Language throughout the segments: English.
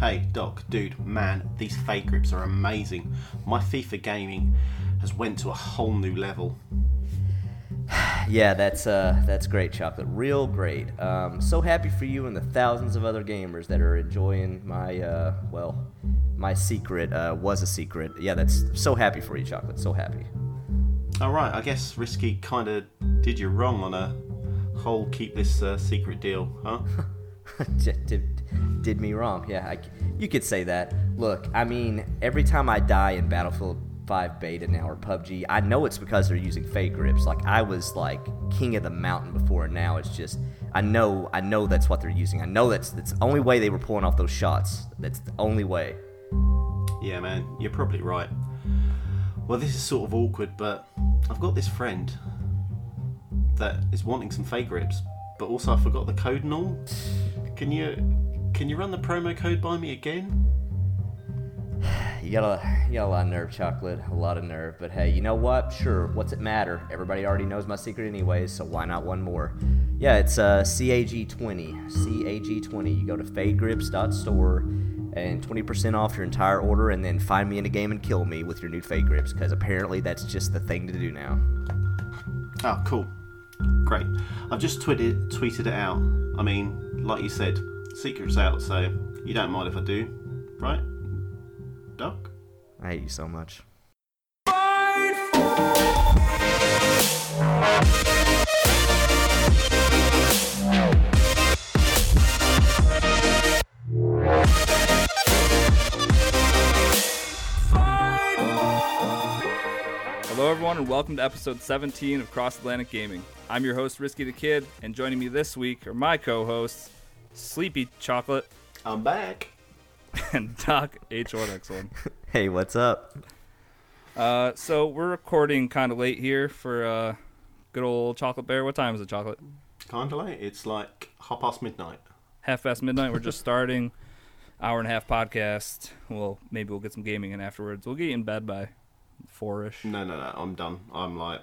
Hey, Doc, dude, man, these fade grips are amazing. My FIFA gaming has went to a whole new level. Yeah, that's uh, that's great, chocolate. Real great. Um, so happy for you and the thousands of other gamers that are enjoying my uh, well, my secret uh, was a secret. Yeah, that's so happy for you, chocolate. So happy. All right, I guess Risky kind of did you wrong on a whole keep this uh, secret deal, huh? did, did, me wrong. Yeah, I, you could say that. Look, I mean, every time I die in Battlefield 5 beta now or PUBG, I know it's because they're using fade grips. Like I was like king of the mountain before, and now it's just I know I know that's what they're using. I know that's that's the only way they were pulling off those shots. That's the only way. Yeah, man, you're probably right. Well, this is sort of awkward, but I've got this friend that is wanting some fade grips, but also I forgot the code and all. Can you can you run the promo code by me again? You got a you got a lot of nerve, chocolate. A lot of nerve. But hey, you know what? Sure. What's it matter? Everybody already knows my secret anyways. So why not one more? Yeah, it's uh, CAG20. CAG20. You go to fadegrips.store and 20% off your entire order, and then find me in a game and kill me with your new fade grips because apparently that's just the thing to do now. Oh, cool. Great. I've just tweeted tweeted it out. I mean, like you said, secret's out, so you don't mind if I do, right? Doc? I hate you so much. Hello, everyone, and welcome to episode 17 of Cross Atlantic Gaming. I'm your host, Risky the Kid, and joining me this week are my co hosts, Sleepy Chocolate I'm back. and Doc H1X1. Hey, what's up? Uh, so, we're recording kind of late here for uh, good old Chocolate Bear. What time is it, Chocolate? Kinda late. It's like half past midnight. Half past midnight. We're just starting. Hour and a half podcast. Well, maybe we'll get some gaming in afterwards. We'll get in bed by four ish. No, no, no. I'm done. I'm like,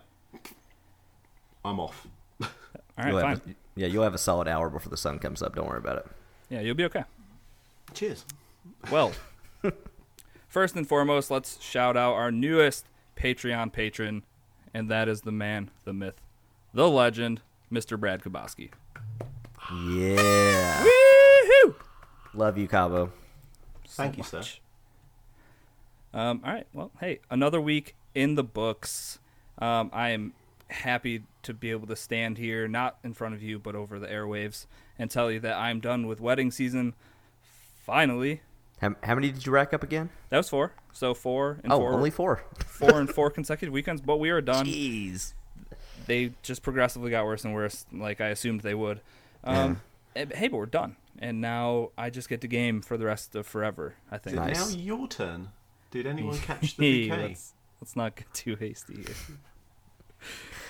I'm off. All right, You'll fine. Have a- yeah, you'll have a solid hour before the sun comes up. Don't worry about it. Yeah, you'll be okay. Cheers. Well, first and foremost, let's shout out our newest Patreon patron, and that is the man, the myth, the legend, Mr. Brad Kaboski. Yeah. Woohoo! Love you, Cabo. Thank you, sir. Um, all right. Well, hey, another week in the books. Um, I am happy to be able to stand here, not in front of you, but over the airwaves, and tell you that I'm done with wedding season. Finally, How, how many did you rack up again? that was four. So four and Oh, four, only four. four and four consecutive weekends. But we are done. Jeez. they just progressively got worse and worse, like I assumed they would. Um, eh, Hey, but we're done, and now I just get to game for the rest of forever. I think. Nice. Now your turn. Did anyone catch the Hey, bouquet? let's, let's not get too hasty here.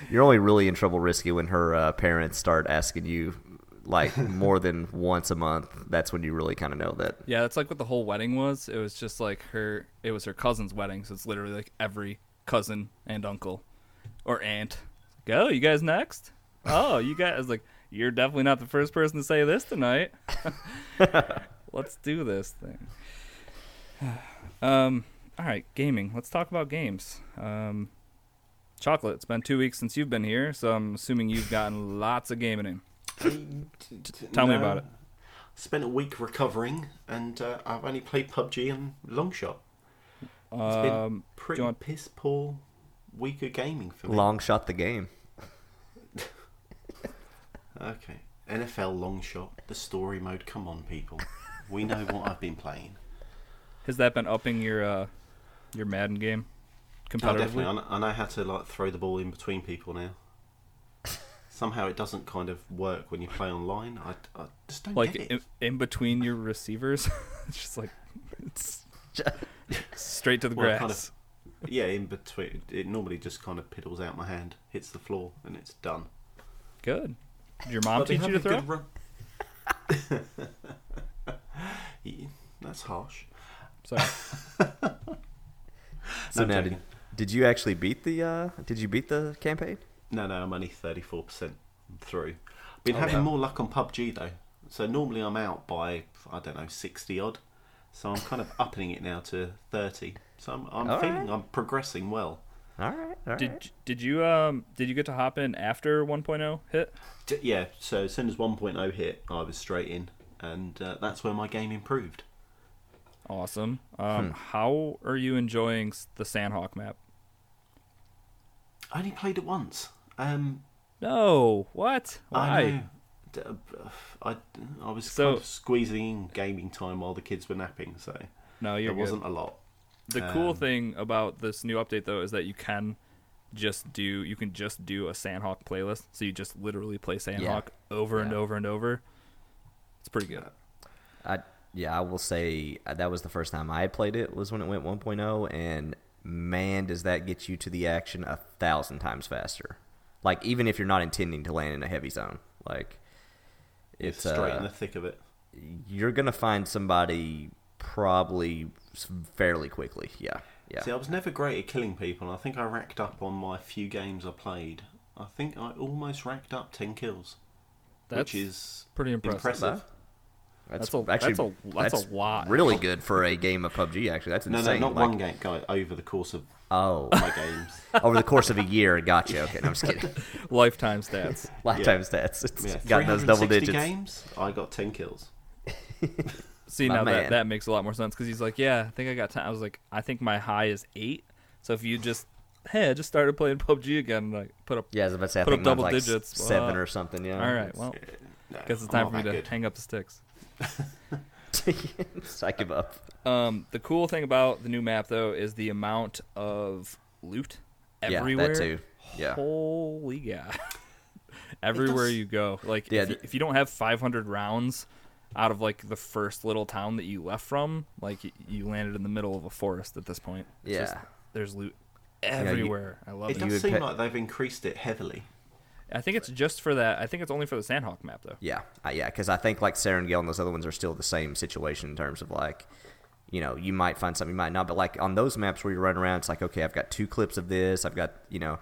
You're only really in trouble, Risky, when her uh, parents start asking you like more than once a month. That's when you really kind of know that. Yeah, that's like what the whole wedding was. It was just like her. It was her cousin's wedding, so it's literally like every cousin and uncle or aunt. Go, you guys next? Oh, you guys like you're definitely not the first person to say this tonight. Let's do this thing. Um, all right, gaming. Let's talk about games. Um, chocolate. It's been two weeks since you've been here, so I'm assuming you've gotten lots of gaming in. Tell me about it. Spent a week recovering, and uh, I've only played PUBG and Longshot. It's been Um, pretty want- piss poor week of gaming for me. Long shot the game. Okay. NFL Longshot, the story mode. Come on, people. We know what I've been playing. has that been upping your uh, your Madden game Oh, definitely. I know, how to like throw the ball in between people now. Somehow it doesn't kind of work when you play online. I, I just don't like get it. in, in between your receivers. it's just like it's straight to the Well, grass. kind of- yeah, in between. It normally just kind of piddles out my hand, hits the floor, and it's done. Good. Did your mom But teach you to throw? good run- Yeah, That's harsh. Sorry. So I'm now, did, did you actually beat the? Uh, did you beat the campaign? No, no, I'm only 34% through. Been Oh, having wow. more luck on PUBG though. So normally I'm out by, I don't know, 60 odd. So I'm kind of upping it now to 30. So I'm, I'm All feeling right. I'm progressing well. All right. All right. Did did you um did you get to hop in after 1.0 hit? D- yeah, so as soon as 1.0 hit, I was straight in, and uh, that's where my game improved. Awesome. Hmm. Um, how are you enjoying the Sanhok map? I only played it once. Um, No, what? I Why? know. D- uh, I, I was So- kind of squeezing in gaming time while the kids were napping, so No, you're there good. wasn't a lot. The cool Um, thing about this new update though is that you can just do you can just do a Sanhok playlist. So you just literally play Sanhok over and over and over. It's pretty good. I yeah, I will say uh, that was the first time I played it was when it went 1.0, and man, does that get you to the action a thousand times faster. Like even if you're not intending to land in a heavy zone, like It's it's straight uh, in the thick of it. you're gonna find somebody probably fairly quickly. Yeah, yeah. See, I was never great at killing people. and I think I racked up on my few games I played. I think I almost racked up 10 kills, That's which is pretty impressive. impressive. That's a- that's a- that's a lot. Really good for a game of PUBG. Actually, that's insane. no, no not Like, one game, guy. Over the course of Oh, my games. over the course of a year, gotcha. Okay, no, I'm just kidding. Lifetime stats. Lifetime stats. It's Yeah, got those double digits. games. I got 10 kills. See My now that man. that makes a lot more sense because he's like, yeah, I think I got. Ten. I was like, I think my high is eight. So if you just, hey, I just started playing PUBG again, like put up. Yeah, I was about to say, I Put up think mine's double like digits. seven Uh, or something. Yeah. All right, well, No, guess it's time for me to good. hang up the sticks. I give up. Um, the cool thing about the new map though is the amount of loot everywhere. Yeah, that too. Yeah. Holy god! Everywhere does- you go, like Yeah, if, you, if you don't have 500 rounds out of like the first little town that you left from, like you landed in the middle of a forest at this point. It's Yeah. just- there's loot you- everywhere. I love It it. Does seem pay- like they've increased it heavily. I think it's just for that. I think it's only for the Sanhok map though. Yeah, uh, yeah, because I think like Erangel and those other ones are still the same situation in terms of like, you know, you might find something, you might not, but like on those maps where you run around, it's like okay, I've got two clips of this, I've got you know,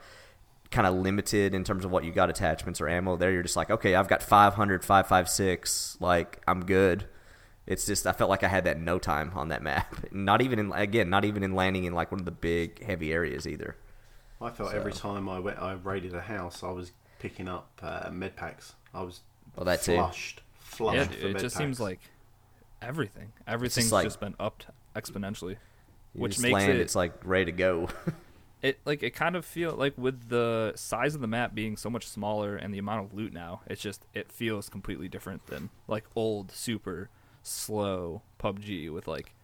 kind of limited in terms of what you got attachments or ammo. There, you're just like okay, I've got 500, 556, like I'm good. It's just I felt like I had that no time on that map. Not even in again, not even in landing in like one of the big heavy areas either. I felt every time I went, I raided a house, I was picking up uh, med packs. I was Well, that too. flushed, flushed Yeah, for dude, it just packs. seems like everything. Everything's like- just been upped exponentially, which just makes land, it it's like ready to go. it like it kind of feel like with the size of the map being so much smaller and the amount of loot now it's just it feels completely different than like old super slow pubg with like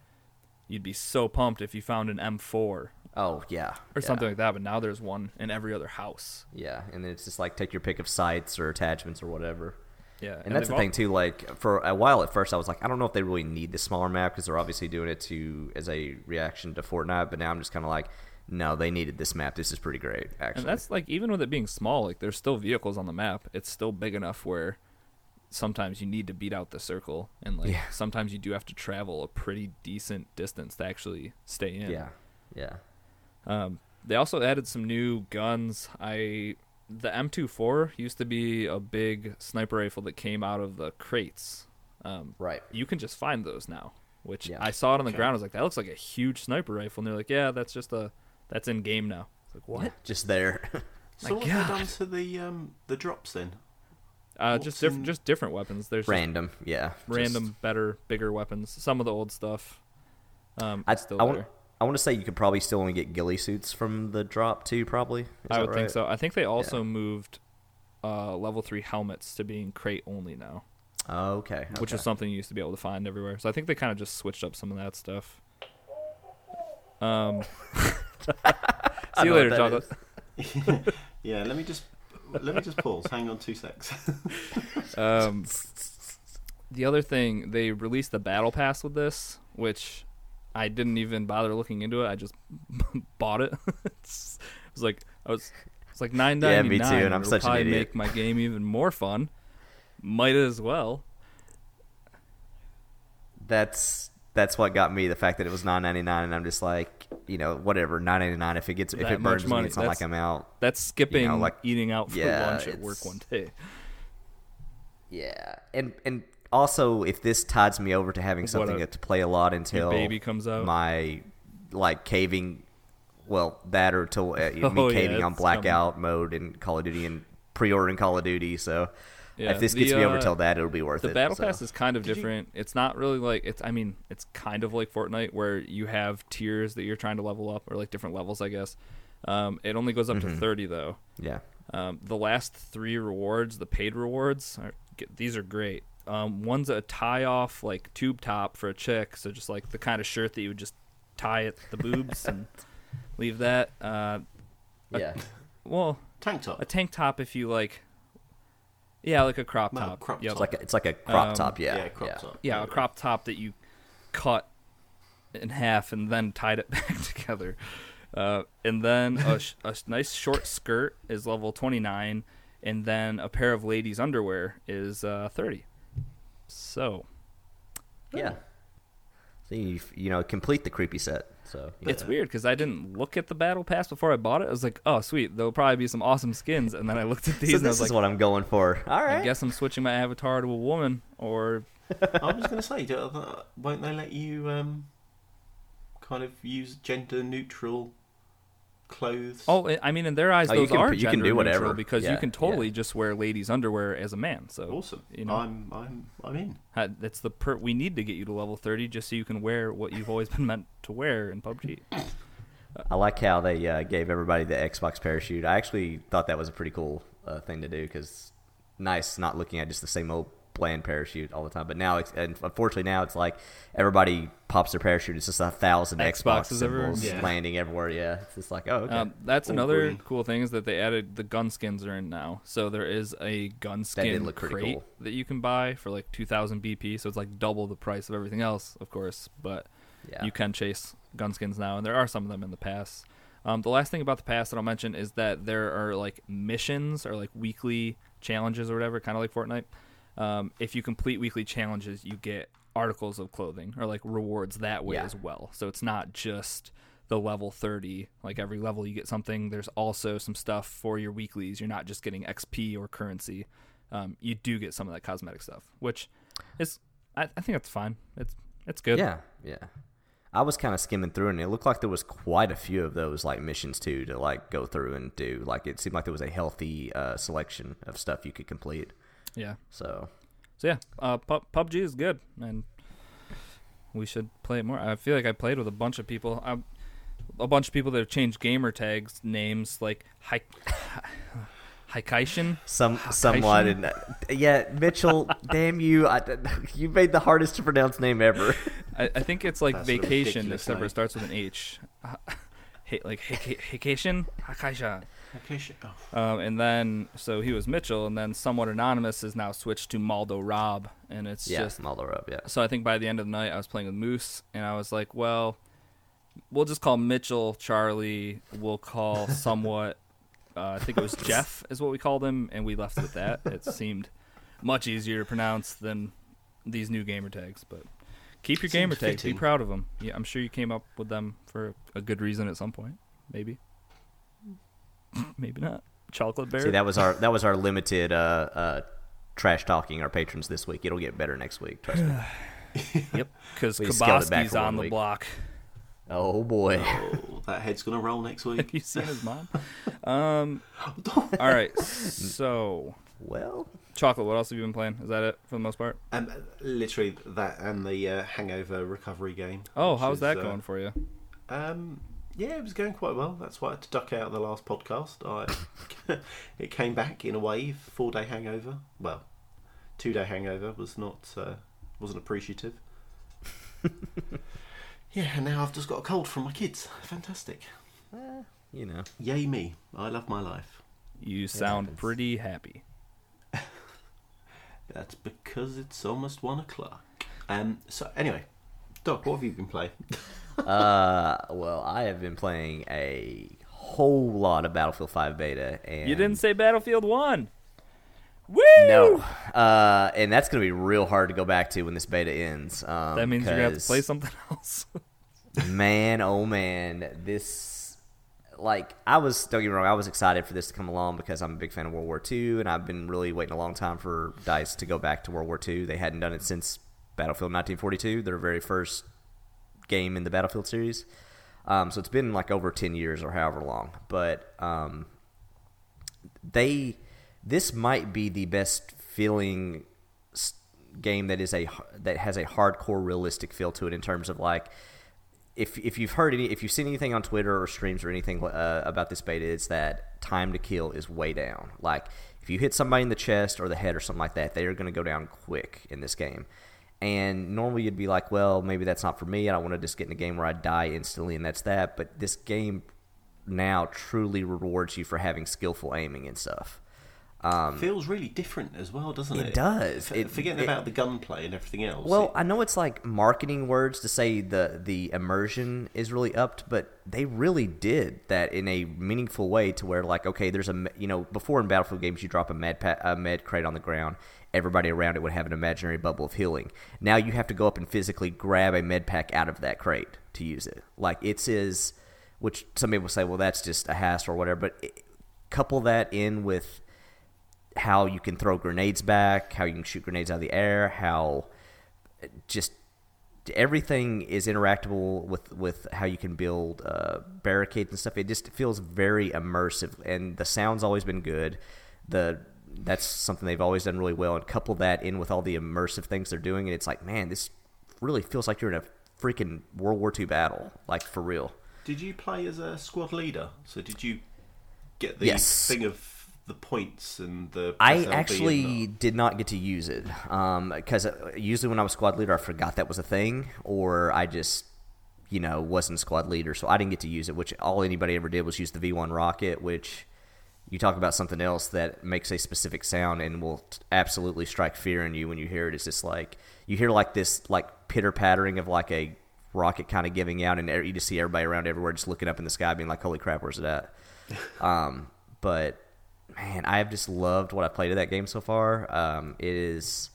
you'd be so pumped if you found an m4 or oh yeah, yeah. something like that but now there's one in every other house Yeah, and it's just like take your pick of sites or attachments or whatever. yeah And, that's the thing too. Like for a while at first, I was like, I don't know if they really need this smaller map because they're obviously doing it to as a reaction to Fortnite. But now I'm just kind of like, no, they needed this map. This is pretty great, actually. and that's like even with it being small like there's still vehicles on the map it's still big enough where sometimes you need to beat out the circle and like Yeah. sometimes you do have to travel a pretty decent distance to actually stay in yeah, yeah, Um, they also added some new guns. I the M24 used to be a big sniper rifle that came out of the crates. Um, right. you can just find those now, which Yeah. I saw it on the Okay. ground. I was like, that looks like a huge sniper rifle, and they're like, yeah, that's just a that's in game now. It's like what? Yeah, just there. So My what have they done to the um, the drops then? Uh, What's just different, in- just different weapons. There's Random, yeah. just- random, better, bigger weapons. Some of the old stuff. Um, I, is still I there. want. I want to say you could probably still only get ghillie suits from the drop too. Probably. Is I that would think so. I think they also moved uh, level three helmets to being crate only now. Oh, okay. which okay. is something you used to be able to find everywhere. So I think they kind of just switched up some of that stuff. Um, see you later, what chocolate. Yeah, let me just let me just pause. Hang on two secs. Um, the other thing, they released the battle pass with this, which I didn't even bother looking into it. I just bought it. it's, it was like I was it's like nine Yeah, me too, and I'm such an idiot. Make my game even more fun. Might as well. that's that's what got me the fact that it was 9.99 and i'm just like you know whatever 9.99 if it gets if it burns me money, it's not like i'm out That's skipping like, eating out for yeah, lunch at work one day. yeah and and also, if this tides me over to having something a- to play a lot until baby comes out? my like caving, well, that or till uh, me Oh, yeah, caving on it's blackout mode in Call of Duty and pre-ordering Call of Duty. So Yeah, if this the, gets me over uh, till that, it'll be worth the it. battle so. pass is kind of different. It's not really like it's. I mean, it's kind of like Fortnite where you have tiers that you're trying to level up, or like different levels, I guess. Um, it only goes up Mm-hmm. to thirty though. yeah. Um, the last three rewards, the paid rewards, are, get, these are great. Um, one's a tie off like tube top for a chick, so just like the kind of shirt that you would just tie at the boobs and leave that. Uh, Yeah. well, Tank top. a tank top if you like. Yeah, like a crop Well, top. crop Yep. It's like a, it's like a crop Um, top. Yeah. yeah, crop top. yeah, There a crop top that you cut in half and then tied it back together. Uh, and then a, sh- a s- nice short skirt is level 29, and then a pair of ladies' underwear is uh, 30. So Yeah. So you you know complete the creepy set. So yeah. it's weird because I didn't look at the battle pass before I bought it. I was like, oh sweet, there'll probably be some awesome skins. And then I looked at these So and I this was is like, what I'm going for. All I guess I'm switching my avatar to a woman or I was going to say, uh, won't they let you um, kind of use gender neutral clothes? Oh, I- I mean, in their eyes, Oh, you those can are put- you can do whatever. neutral because you can totally yeah. just wear ladies' underwear as a man. So awesome! you know. I'm, I'm, I'm in. that's the per. We need to get you to level thirty just so you can wear what you've always been meant to wear in PUBG. I like how they uh, gave everybody the Xbox parachute. I actually thought that was a pretty cool uh, thing to do because nice not looking at just the same old bland parachute all the time. But now, it's, and unfortunately, now it's like everybody pops their parachute. It's just a thousand Xbox Xboxes symbols Yeah. landing everywhere. Yeah, it's just like oh, okay. Um, that's All another green. cool thing is that they added the gun skins are in now. So there is a gun did skin look crate cool. that you can buy for like two thousand BP. So it's like double the price of everything else, of course. But yeah. you can chase gun skins now, and there are some of them in the pass. Um, the last thing about the pass that I'll mention is that there are like missions or like weekly challenges or whatever, kind of like Fortnite. Um, if you complete weekly challenges, you get articles of clothing or like rewards that way Yeah. as well. So it's not just the level 30 like every level you get something there's also some stuff for your weeklies you're not just getting xp or currency um, you do get some of that cosmetic stuff which is I, I think that's fine it's it's good Yeah, yeah. I was kind of skimming through, and it looked like there was quite a few of those like missions too to like go through and do. Like it seemed like there was a healthy uh, selection of stuff you could complete. Yeah So So yeah, uh, PUBG is good, and we should play it more. I feel like I played with a bunch of people. I, a bunch of people that have changed gamer tags names like Hike. Hikaishin. some somewhat, and uh, yeah, Mitchell, damn you! I, you made the hardest to pronounce name ever. I, I think it's like That's vacation, except for it starts with an H. Hi- like Hik- Hikaishin, Hikaisha. Okay, oh, Um, and then so he was Mitchell, and then somewhat anonymous is now switched to Maldo Rob, and it's yeah, just Maldo up. Yeah, so I think by the end of the night, I was playing with Moose, and I was like, well, we'll just call Mitchell Charlie. We'll call somewhat. Uh, I think it was Jeff is what we called him, and we left it at that. It seemed much easier to pronounce than these new gamer tags. But keep your Seemed gamer tags. Be proud of them. Yeah, I'm sure you came up with them for a good reason at some point. Maybe. Maybe not. Chocolate bear. see that was our that was our limited uh, uh, trash talking our patrons this week. It'll get better next week. Trust me. Yep. Because We scaled it back Kaboski's on the week. block. Oh boy. oh, that head's gonna roll next week. Have week. you seen his mom? Um. All right. So, Well, chocolate. What else have you been playing? Is that it for the most part? um, literally that and the uh, Hangover recovery game. Oh, how's is, that uh, going for you? Um, yeah, it was going quite well. That's why I had to duck out of the last podcast. I it came back in a wave. Four day hangover. Well, two day hangover was not uh, wasn't appreciative. yeah, and now I've just got a cold from my kids. Fantastic. eh, you know. Yay me! I love my life. You sound pretty happy. That's because it's almost one o'clock. Um. So anyway, Doc, what have you been playing? Uh, well, I have been playing a whole lot of Battlefield 5 beta, and You didn't say Battlefield One. Woo! no, uh, and that's gonna be real hard to go back to when this beta ends. Um, That means you're gonna have to play something else. man, oh man, this like I was don't get me wrong, I was excited for this to come along because I'm a big fan of World War II, and I've been really waiting a long time for Dice to go back to World War II. They hadn't done it since Battlefield 1942, their very first game in the Battlefield series. Um, so it's been like over 10 years or however long. But um, they this might be the best feeling game that is a that has a hardcore realistic feel to it in terms of like if if you've heard any if you've seen anything on Twitter or streams or anything uh, about this beta, it's that time to kill is way down. Like if you hit somebody in the chest or the head or something like that, they are going to go down quick in this game. And normally you'd be like, well, maybe that's not for me. I don't want to just get in a game where I die instantly, and that's that. But this game now truly rewards you for having skillful aiming and stuff. Um, Feels really different as well, doesn't it? It does. F- It- Forgetting it- about the gunplay and everything else. Well, it- I know it's like marketing words to say the the immersion is really upped, but they really did that in a meaningful way to where like okay, there's a you know before in Battlefield games you drop a med pa- a med crate on the ground, everybody around it would have an imaginary bubble of healing. Now you have to go up and physically grab a med pack out of that crate to use it. Like it's is, which some people say, well, that's just a hassle or whatever. But it, couple that in with how you can throw grenades back, how you can shoot grenades out of the air, how just everything is interactable with with how you can build uh, barricades and stuff. It just feels very immersive, and the sound's always been good. The that's something they've always done really well, and couple that in with all the immersive things they're doing, and it's like, man, this really feels like you're in a freaking World War II battle, like for real. did you play as a squad leader? So did you get the Yes. thing of the points and the? I actually the- did not get to use it because usually when I was squad leader, I forgot that was a thing, or I just, you know, wasn't squad leader, so I didn't get to use it. Which all anybody ever did was use the V1 rocket, which you talk about something else that makes a specific sound and will t- absolutely strike fear in you when you hear it. It's just like you hear like this like pitter pattering of like a rocket kind of giving out, and you just see everybody around everywhere just looking up in the sky, being like, "Holy crap, where's it at?" um, but man, I have just loved what I played of that game so far. Um, it is,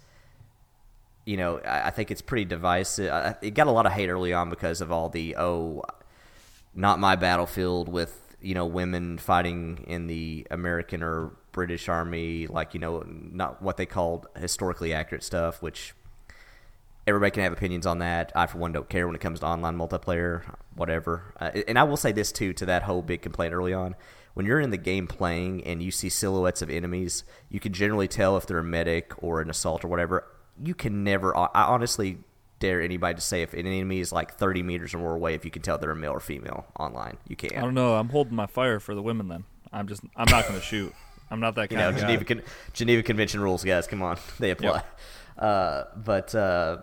you know, I, think it's pretty divisive. It got a lot of hate early on because of all the oh, not my battlefield with you know women fighting in the American or British Army, like you know, not what they called historically accurate stuff, which everybody can have opinions on that. I, for one, don't care when it comes to online multiplayer, whatever. Uh, and I will say this too to that whole big complaint early on. When you're in the game playing and you see silhouettes of enemies, you can generally tell if they're a medic or an assault or whatever. You can never. I honestly dare anybody to say if an enemy is like 30 meters or more away, if you can tell they're a male or female online. You can't. I don't know. I'm holding my fire for the women. Then I'm just. I'm not going to shoot. I'm not that kind you know, of guy. Geneva, Con- Geneva Convention rules, guys. Come on, they apply. Uh, but uh,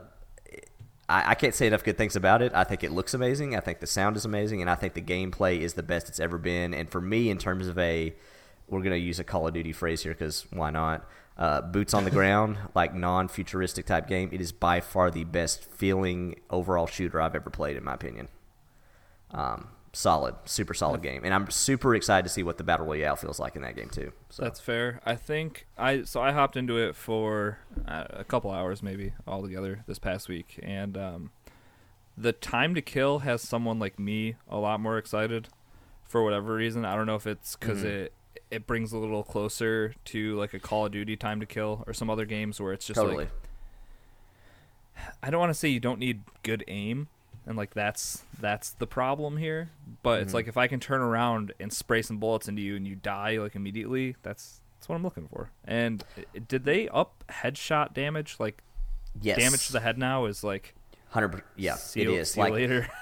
I, I can't say enough good things about it. I think it looks amazing. I think the sound is amazing, and I think the gameplay is the best it's ever been. And for me, in terms of a, we're gonna use a Call of Duty phrase here because why not? Uh, boots on the ground, like non-futuristic type game. It is by far the best feeling overall shooter I've ever played, in my opinion. Um, solid, super solid game, and I'm super excited to see what the battle royale feels like in that game too. So That's fair. I think I so I hopped into it for uh, a couple hours maybe altogether this past week, and um, the time to kill has someone like me a lot more excited for whatever reason. I don't know if it's because Mhm. it it brings a little closer to like a Call of Duty time to kill or some other games where it's just totally. like I don't want to say you don't need good aim and like that's that's the problem here but it's Mhm. like if I can turn around and spray some bullets into you and you die like immediately that's that's what I'm looking for and did they up headshot damage like yes, damage to the head now is like hundred percent. Yeah, see it you- is see you like later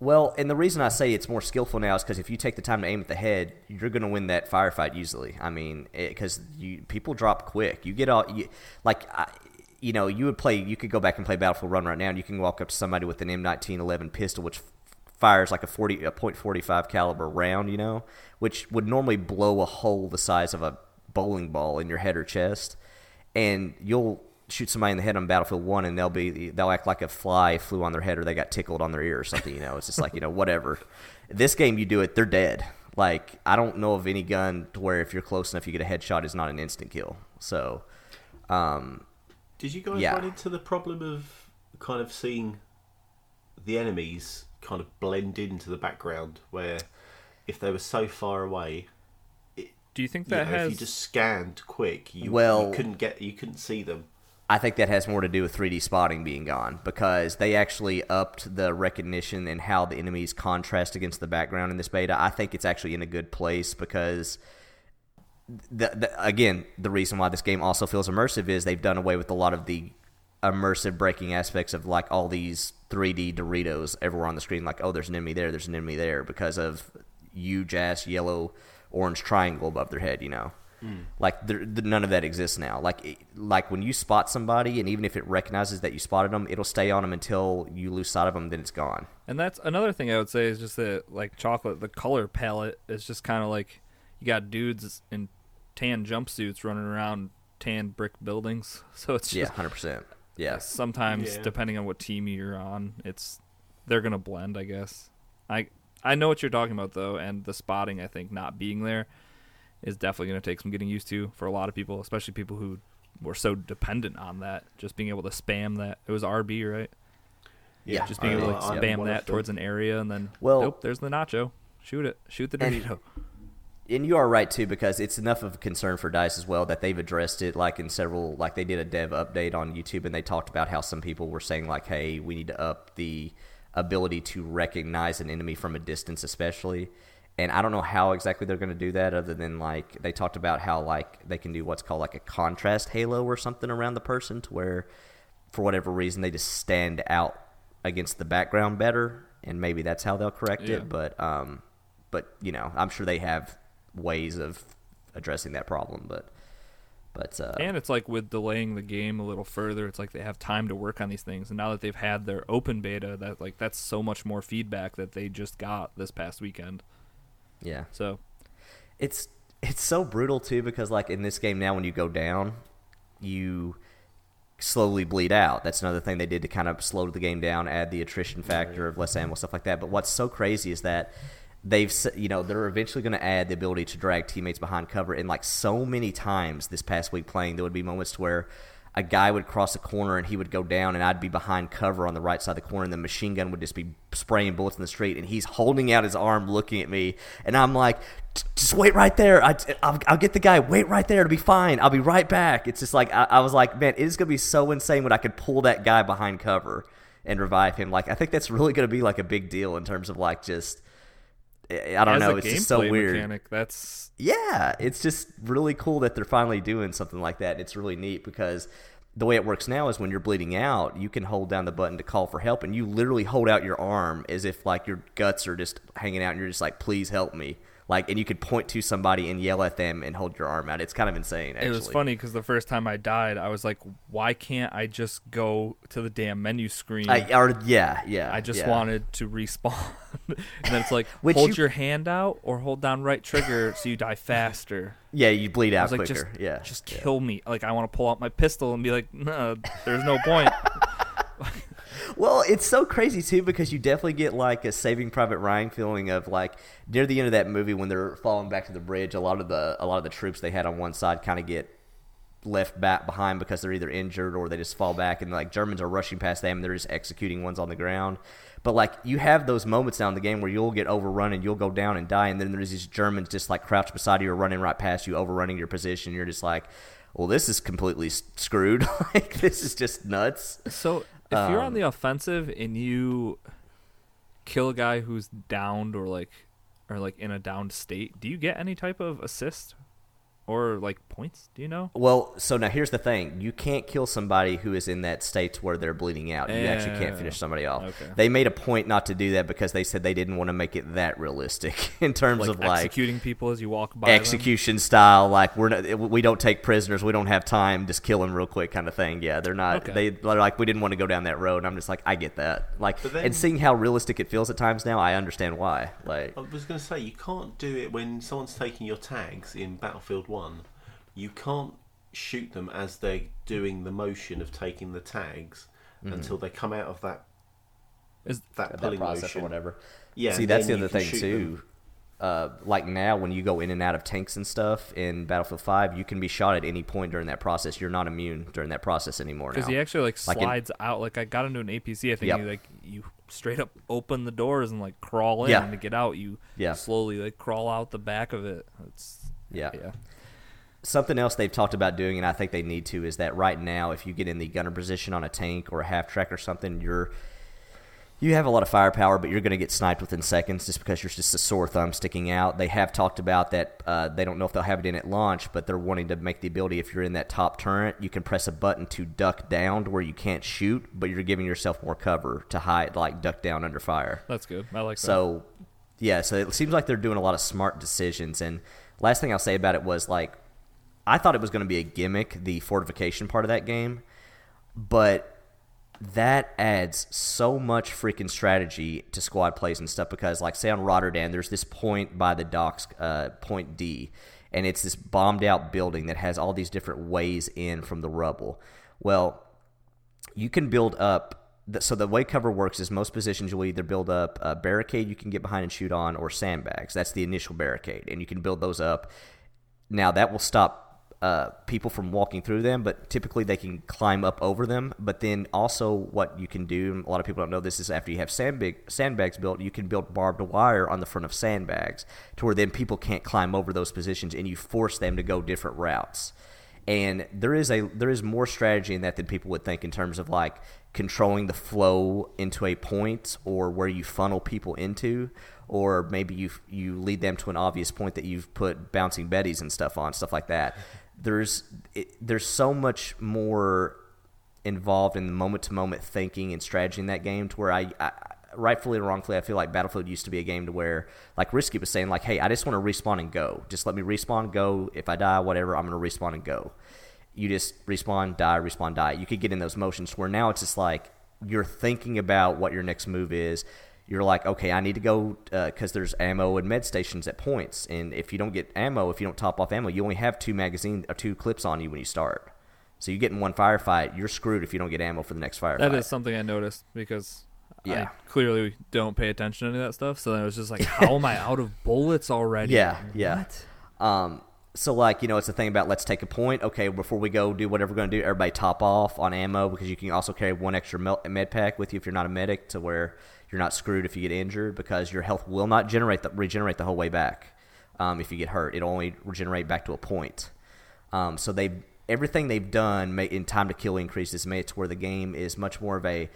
Well, and the reason I say it's more skillful now is because if you take the time to aim at the head, you're going to win that firefight easily. I mean, because you people drop quick. You get all you, like, I, you know, you would play. You could go back and play Battlefield One right now, and you can walk up to somebody with an M1911 pistol, which fires like a 40 a .45 caliber round, you know, which would normally blow a hole the size of a bowling ball in your head or chest, and you'll shoot somebody in the head on Battlefield One, and they'll be they'll act like a fly flew on their head or they got tickled on their ear or something. You know, it's just like you know whatever. This game, you do it, they're dead. Like I don't know of any gun to where if you're close enough, you get a headshot is not an instant kill. So, um, Did you guys Yeah. run into the problem of kind of seeing the enemies kind of blend into the background where if they were so far away, Do you think you that know, has? if you just scanned quick, you, Well- you couldn't get, you couldn't see them. I think that has more to do with 3D spotting being gone because they actually upped the recognition and how the enemies contrast against the background in this beta. I think it's actually in a good place because, the, the, again, the reason why this game also feels immersive is they've done away with a lot of the immersive breaking aspects of like all these 3D Doritos everywhere on the screen. Like, oh, there's an enemy there, there's an enemy there because of huge ass yellow orange triangle above their head, you know. Hmm. Like there, none of that exists now. Like it- like when you spot somebody, and even if it recognizes that you spotted them, it'll stay on them until you lose sight of them. Then it's gone. And that's another thing I would say is just that like chocolate, the color palette is just kind of like you got dudes in tan jumpsuits running around tan brick buildings. So it's Yeah, just hundred percent. Yeah, sometimes Yeah. depending on what team you're on, it's they're gonna blend. I guess. I I know what you're talking about though, and the spotting I think not being there is definitely gonna take some getting used to for a lot of people, especially people who were so dependent on that, just being able to spam that. It was RB, right? Yeah, Just being able to like, spam one that towards an area and then Well- nope, there's the nacho. Shoot it. Shoot the And- Dorito. and you are right too because it's enough of a concern for Dice as well that they've addressed it. Like in several, like they did a dev update on YouTube and they talked about how some people were saying like, "Hey, we need to up the ability to recognize an enemy from a distance, especially." And I don't know how exactly they're going to do that, other than like they talked about how like they can do what's called like a contrast halo or something around the person, to where for whatever reason they just stand out against the background better, and maybe that's how they'll correct Yeah. it. But um, but you know, I'm sure they have ways of addressing that problem. But but uh, And it's like with delaying the game a little further, it's like they have time to work on these things. And now that they've had their open beta, that like that's so much more feedback that they just got this past weekend. yeah, So it's it's so brutal too because like in this game now, when you go down, you slowly bleed out. That's another thing they did to kind of slow the game down, add the attrition factor of less ammo, stuff like that. But what's so crazy is that they've you know they're eventually going to add the ability to drag teammates behind cover. And like so many times this past week playing, there would be moments where a guy would cross a corner and he would go down and I'd be behind cover on the right side of the corner and the machine gun would just be spraying bullets in the street and he's holding out his arm looking at me and I'm like just wait right there. I, I'll, I'll get the guy. Wait right there to be fine. I'll be right back. It's just like I, I was like man it is gonna be so insane when I could pull that guy behind cover and revive him. Like I think that's really gonna be like a big deal in terms of like just I don't as know it's just so weird mechanic, that's yeah, it's just really cool that they're finally doing something like that. It's really neat because the way it works now is when you're bleeding out, you can hold down the button to call for help, and you literally hold out your arm as if like your guts are just hanging out, and you're just like, "Please help me!" Like, and you could point to somebody and yell at them and hold your arm out. It's kind of insane. Actually. it was funny because the first time I died, I was like, why can't I just go to the damn menu screen? I, or yeah, yeah. I just yeah. wanted to respawn. and then it's like, hold you- your hand out or hold down right trigger so you die faster. Yeah, you bleed out was like, quicker. just, yeah, just yeah. kill me. Like, I want to pull out my pistol and be like, no, there's no point. Well, it's so crazy too because you definitely get like a Saving Private Ryan feeling of like near the end of that movie when they're falling back to the bridge. A lot of the a lot of the troops they had on one side kind of get left back behind because they're either injured or they just fall back and like Germans are rushing past them and they're just executing ones on the ground. But like you have those moments now in the game where you'll get overrun and you'll go down and die, and then there's these Germans just like crouched beside you or running right past you, overrunning your position. You're just like, well, this is completely screwed. like this is just nuts. So if you're on Um, the offensive and you kill a guy who's downed or like or like in a downed state, do you get any type of assist or like points? Do you know? Well, so now here's the thing: you can't kill somebody who is in that state where they're bleeding out. You actually can't finish somebody off. Okay. They made a point not to do that because they said they didn't want to make it that realistic in terms Like of like executing people as you walk by. them? execution style. Like we're not, we don't take prisoners. We don't have time. Just kill them real quick, kind of thing. Yeah, they're not. Okay. They they're like we didn't want to go down that road. And I'm just like I get that. Like then- and seeing how realistic it feels at times now, I understand why. Like I was going to say you can't do it when someone's taking your tags in Battlefield One. You can't shoot them as they're doing the motion of taking the tags Mm-hmm. until they come out of that Is that that pulling process motion. or whatever. Yeah, See, that's the other thing too. them. uh, like now when you go in and out of tanks and stuff in Battlefield 5, you can be shot at any point during that process. You're not immune during that process anymore. Because he actually like Like in- slides out. Like I got into an APC. I think Yep. you like you straight up open the doors and like crawl in, Yeah. and to get out, you Yeah. slowly like crawl out the back of it. It's yeah. yeah. Something else they've talked about doing, and I think they need to, is that right now, if you get in the gunner position on a tank or a half track or something, you're you have a lot of firepower, but you're going to get sniped within seconds just because you're just a sore thumb sticking out. They have talked about that. Uh, they don't know if they'll have it in at launch, but they're wanting to make the ability if you're in that top turret, you can press a button to duck down to where you can't shoot, but you're giving yourself more cover to hide, like duck down under fire. That's good. I like that. So, yeah, so it seems like they're doing a lot of smart decisions. And last thing I'll say about it was like, I thought it was going to be a gimmick, the fortification part of that game, but that adds so much freaking strategy to squad plays and stuff because, like, say on Rotterdam, there's this point by the docks, uh, point D, and it's this bombed out building that has all these different ways in from the rubble. Well, you can build up. So the way cover works is most positions you'll either build up a barricade you can get behind and shoot on, or sandbags. That's the initial barricade, and you can build those up. Now that will stop uh, people from walking through them, but typically they can climb up over them. But then also, what you can do, a lot of people don't know this, is after you have sandbag, sandbags built, you can build barbed wire on the front of sandbags to where then people can't climb over those positions, and you force them to go different routes and there is a there is more strategy in that than people would think in terms of like controlling the flow into a point or where you funnel people into or maybe you you lead them to an obvious point that you've put bouncing betties and stuff on stuff like that there's it, there's so much more involved in the moment to moment thinking and strategy in that game to where I, I rightfully or wrongfully I feel like Battlefield used to be a game to where like Risky was saying like hey I just want to respawn and go. Just let me respawn go. If I die whatever I'm gonna respawn and go. You just respawn die respawn die. You could get in those motions where now it's just like you're thinking about what your next move is you're like okay I need to go because there's ammo and med stations at points and if you don't get ammo if you don't top off ammo you only have two magazine or two clips on you when you start so you get in one firefight, you're screwed if you don't get ammo for the next firefight. that is something I noticed because Yeah. I clearly don't pay attention to any of that stuff. So then it was just like, how am I out of bullets already? Yeah, yeah. Um, so like you know, it's the thing about let's take a point. Okay, before we go do whatever we're going to do, everybody top off on ammo because you can also carry one extra med pack with you if you're not a medic, to where you're not screwed if you get injured because your health will not generate the, regenerate the whole way back. Um, if you get hurt, it'll only regenerate back to a point. Um, so they everything they've done ma- in time to kill increases made it to where the game is much more of a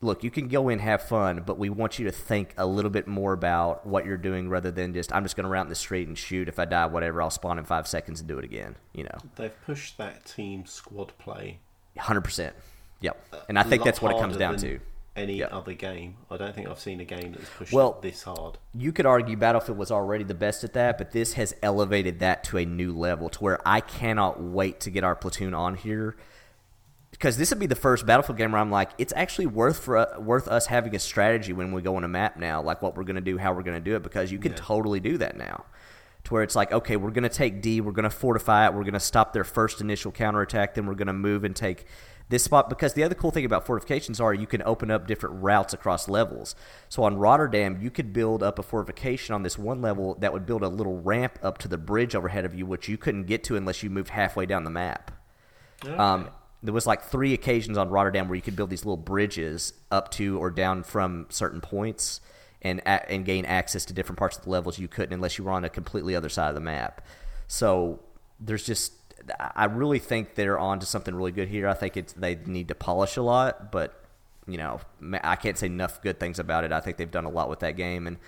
look. You can go in have fun, but we want you to think a little bit more about what you're doing rather than just I'm just going to run out in the street and shoot. If I die, whatever, I'll spawn in five seconds and do it again. You know, They've pushed that team squad play. hundred percent. Yep, and I think that's what it comes down than to. Any Yeah. other game, I don't think I've seen a game that's pushed Well- this hard. you could argue Battlefield was already the best at that, but this has elevated that to a new level to where I cannot wait to get our platoon on here because this would be the first Battlefield game where I'm like, it's actually worth for uh, worth us having a strategy when we go on a map now, like what we're going to do, how we're going to do it, because you can totally do that now. To where it's like, okay, we're going to take D, we're going to fortify it, we're going to stop their first initial counterattack, then we're going to move and take this spot. Because the other cool thing about fortifications are you can open up different routes across levels. So on Rotterdam, you could build up a fortification on this one level that would build a little ramp up to the bridge overhead of you, which you couldn't get to unless you moved halfway down the map. Um, there was like three occasions on Rotterdam where you could build these little bridges up to or down from certain points and and gain access to different parts of the levels you couldn't unless you were on a completely other side of the map. So there's just I really think they're on to something really good here. I think it's they need to polish a lot, but you know I can't say enough good things about it. I think they've done a lot with that game. And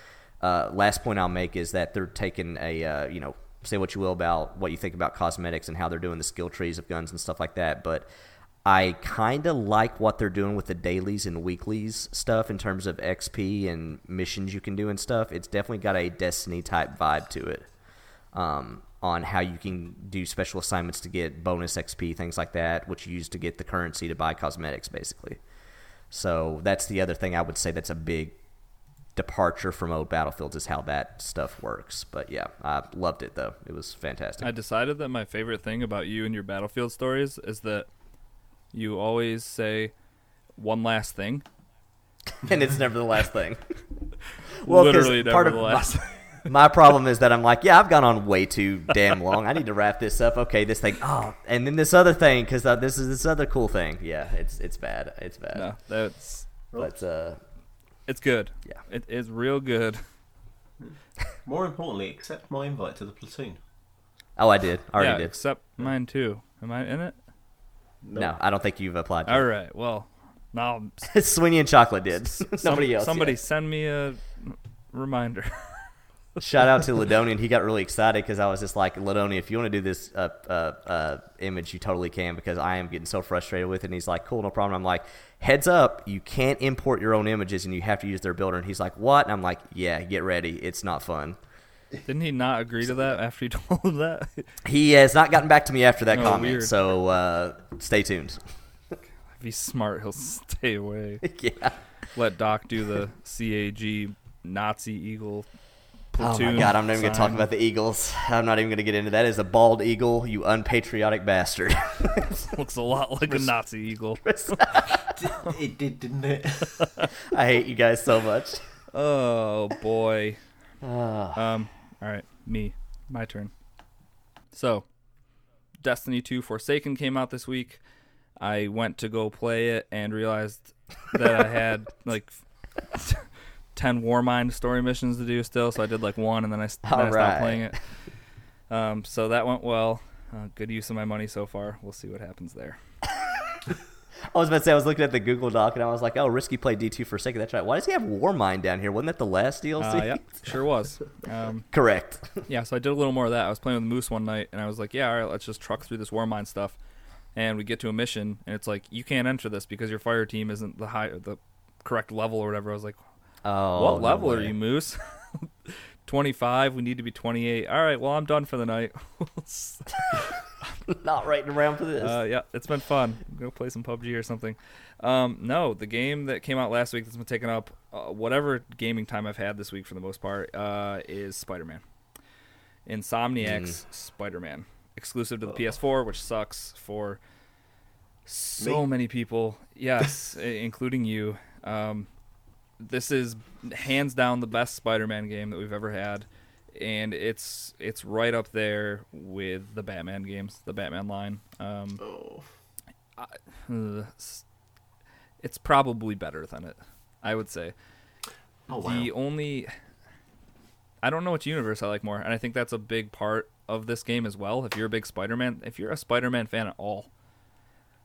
uh, last point I'll make is that they're taking a uh, you know say what you will about what you think about cosmetics and how they're doing the skill trees of guns and stuff like that, but I kind of like what they're doing with the dailies and weeklies stuff in terms of XP and missions you can do and stuff. It's definitely got a Destiny type vibe to it um, on how you can do special assignments to get bonus XP, things like that, which you use to get the currency to buy cosmetics, basically. So that's the other thing I would say that's a big departure from old Battlefields is how that stuff works. But yeah, I loved it though. It was fantastic. I decided that my favorite thing about you and your Battlefield stories is that you always say one last thing. and it's never the last thing. 'cause Literally never part of the last. My problem is that I'm like, yeah, I've gone on way too damn long. I need to wrap this up. Okay, this thing. Oh, and then this other thing because uh, this is this other cool thing. Yeah, it's it's bad. It's bad. no, that's But uh, it's good. Yeah. it is real good. More importantly, accept my invite to the platoon. oh, I did. I already yeah, did. Accept mine too. Am I in it? No, I don't think you've applied. All To. Well, now it. Swingy and Chocolate did. some- Nobody else. Somebody yet. send me a reminder. Shout out to Ladonian. He got really excited because I was just like, Ladonian, if you want to do this uh, uh, uh, image, you totally can because I am getting so frustrated with it. And he's like, cool, no problem. I'm like, heads up, you can't import your own images and you have to use their builder. And he's like, what? And I'm like, yeah, get ready. It's not fun. Didn't he not agree to that after you told him that? He has not gotten back to me after that Oh, comment. weird. So uh, stay tuned. if he's smart, he'll stay away. yeah. Let Doc do the CAG Nazi Eagle Oh my god, I'm not even going to talk about the Eagles. I'm not even going to get into that. Is a bald eagle, you unpatriotic bastard. Looks a lot like a Nazi eagle. it did, didn't it? I hate you guys so much. Oh boy. Ah. Um. All right, me, my turn. So, Destiny 2 Forsaken came out this week. I went to go play it and realized that I had like ten Warmind story missions to do still. So I did like one, and then I, then I stopped right. playing it. Um. So that went well. Uh, good use of my money so far. We'll see what happens there. I was about to say I was looking at the Google Doc and I was like, "Oh, Risky played D two for a second. That's right. Why does he have Warmind down here? Wasn't that the last DLC? Uh, yep, sure was. Um, Correct. Yeah, so I did a little more of that. I was playing with Moose one night, and I was like, "Yeah, all right, let's just truck through this Warmind stuff." And we get to a mission, and it's like, "You can't enter this because your fire team isn't the high, the correct level or whatever." I was like, Oh, "What no level are you, Moose?" Twenty-five. We need to be twenty-eight. All right, well, I'm done for the night. Not writing around for this. uh, yeah, it's been fun. Go play some PUBG or something. Um, no, the game that came out last week that's been taking up uh, whatever gaming time I've had this week for the most part uh, is Spider-Man. Insomniac's Spider-Man, exclusive to the PS4, which sucks for so Me? many people. Yes, including you. Um, this is hands down the best Spider-Man game that we've ever had, and it's it's right up there with the Batman games, the Batman line. Um, oh. s- it's probably better than it. I would say. Oh, wow. The only I don't know which universe I like more, and I think that's a big part of this game as well. If you're a big Spider-Man, if you're a Spider-Man fan at all,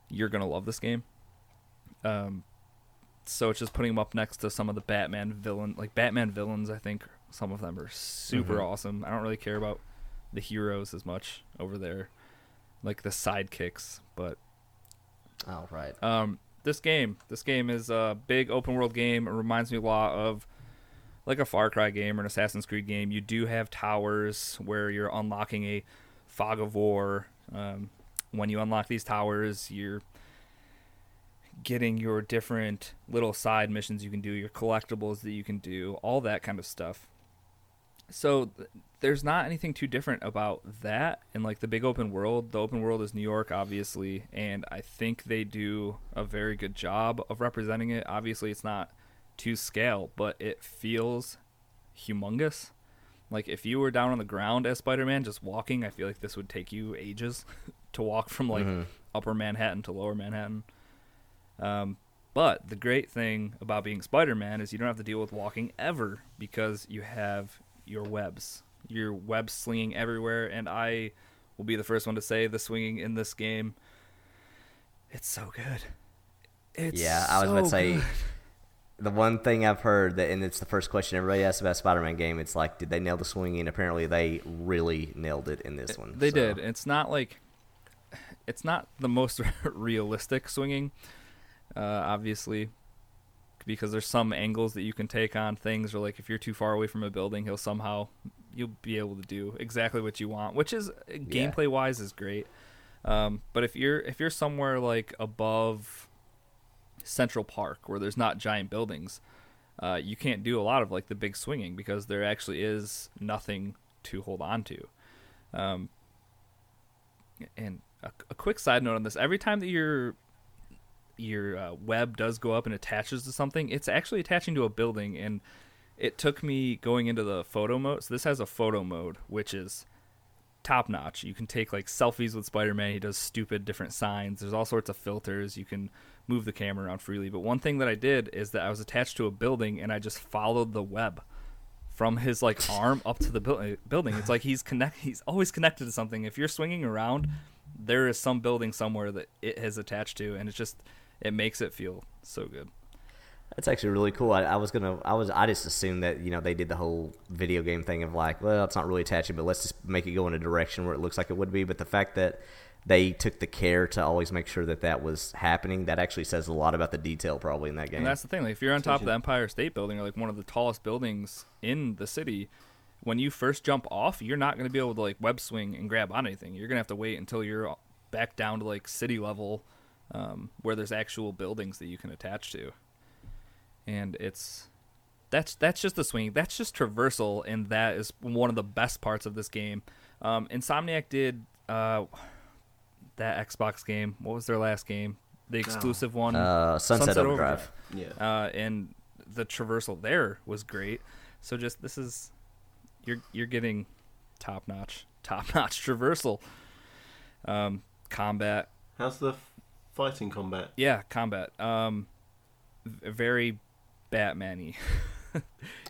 you're gonna love this game. Um, so it's just putting him up next to some of the Batman villain, like Batman villains. I think some of them are super Mhm. awesome. I don't really care about the heroes as much over there, like the sidekicks, but oh, right. um, this game, this game is a big open world game. It reminds me a lot of like a Far Cry game or an Assassin's Creed game. You do have towers where you're unlocking a fog of war. Um, when you unlock these towers, you're getting your different little side missions you can do, your collectibles that you can do, all that kind of stuff. So th- there's not anything too different about that in like the big open world. The open world is New York, obviously, and I think they do a very good job of representing it. Obviously, it's not to scale, but it feels humongous. Like if you were down on the ground as Spider-Man, just walking, I feel like this would take you ages to walk from like Mhm. upper Manhattan to lower Manhattan. Um, but the great thing about being Spider-Man is you don't have to deal with walking ever because you have your webs. Your webs slinging everywhere, and I will be the first one to say the swinging in this game. It's so good. It's yeah, I was about to say good. the one thing I've heard that, and it's the first question everybody asks about Spider-Man game. It's like, did they nail the swinging? Apparently, they really nailed it in this one. They so. did. It's not like it's not the most realistic swinging, uh, obviously, because there's some angles that you can take on things, or like if you're too far away from a building, he'll somehow you'll be able to do exactly what you want, which is gameplay wise is great. Um, but if you're if you're somewhere like above Central Park where there's not giant buildings, uh, you can't do a lot of like the big swinging because there actually is nothing to hold on to. Um, and a, a quick side note on this: every time that your your uh, web does go up and attaches to something, it's actually attaching to a building, and it took me going into the photo mode. So this has a photo mode, which is top notch. You can take like selfies with Spider-Man. He does stupid different signs. There's all sorts of filters. You can move the camera around freely. But one thing that I did is that I was attached to a building and I just followed the web from his like arm up to the buil- building. It's like he's connect. He's always connected to something. If you're swinging around, there is some building somewhere that it has attached to, and it's just it makes it feel so good. That's actually really cool. I, I was gonna, I was, I just assumed that you know they did the whole video game thing of like, well, it's not really attaching, but let's just make it go in a direction where it looks like it would be. But the fact that they took the care to always make sure that that was happening, that actually says a lot about the detail probably in that game. And that's the thing. Like if you're on top of the Empire State Building or like one of the tallest buildings in the city, when you first jump off, you're not going to be able to like web swing and grab on anything. You're going to have to wait until you're back down to like city level, um, where there's actual buildings that you can attach to. And it's that's that's just the swing. That's just traversal, and that is one of the best parts of this game. Um, Insomniac did uh, that Xbox game. What was their last game? The exclusive one, uh, Sunset, Overdrive. Yeah. uh, and the traversal there was great. So just this is you're you're getting top notch, top notch traversal. Um, combat, How's the f- fighting combat? yeah, combat. Um, very Batman-y.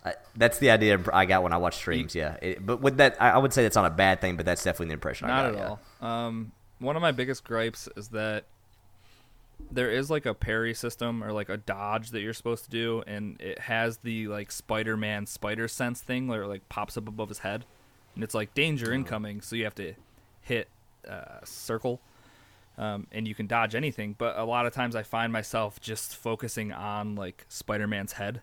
I, that's the idea I got when I watched streams. Yeah, it, but with that, I, I would say that's not a bad thing, but that's definitely the impression I Not got. at yeah. all. Um, one of my biggest gripes is that there is like a parry system or like a dodge that you're supposed to do, and it has the like Spider-Man spider sense thing where it like pops up above his head, and it's like danger incoming, so you have to hit uh, circle. Um, and you can dodge anything, but a lot of times I find myself just focusing on like Spider-Man's head,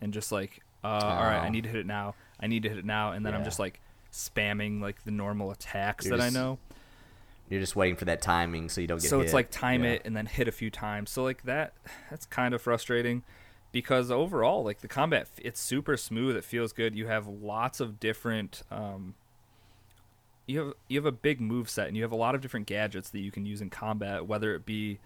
and just like, uh, all right, I Oh. need to hit it now. I need to hit it now, and then I'm just like spamming like the normal attacks You're that just I know. You're just waiting for that timing so you don't get. Hit. So it's like time Yeah. it and then hit a few times. So like that, that's kind of frustrating because overall, like the combat, it's super smooth. It feels good. You have lots of different. Um, you have you have a big move set and you have a lot of different gadgets that you can use in combat, whether it be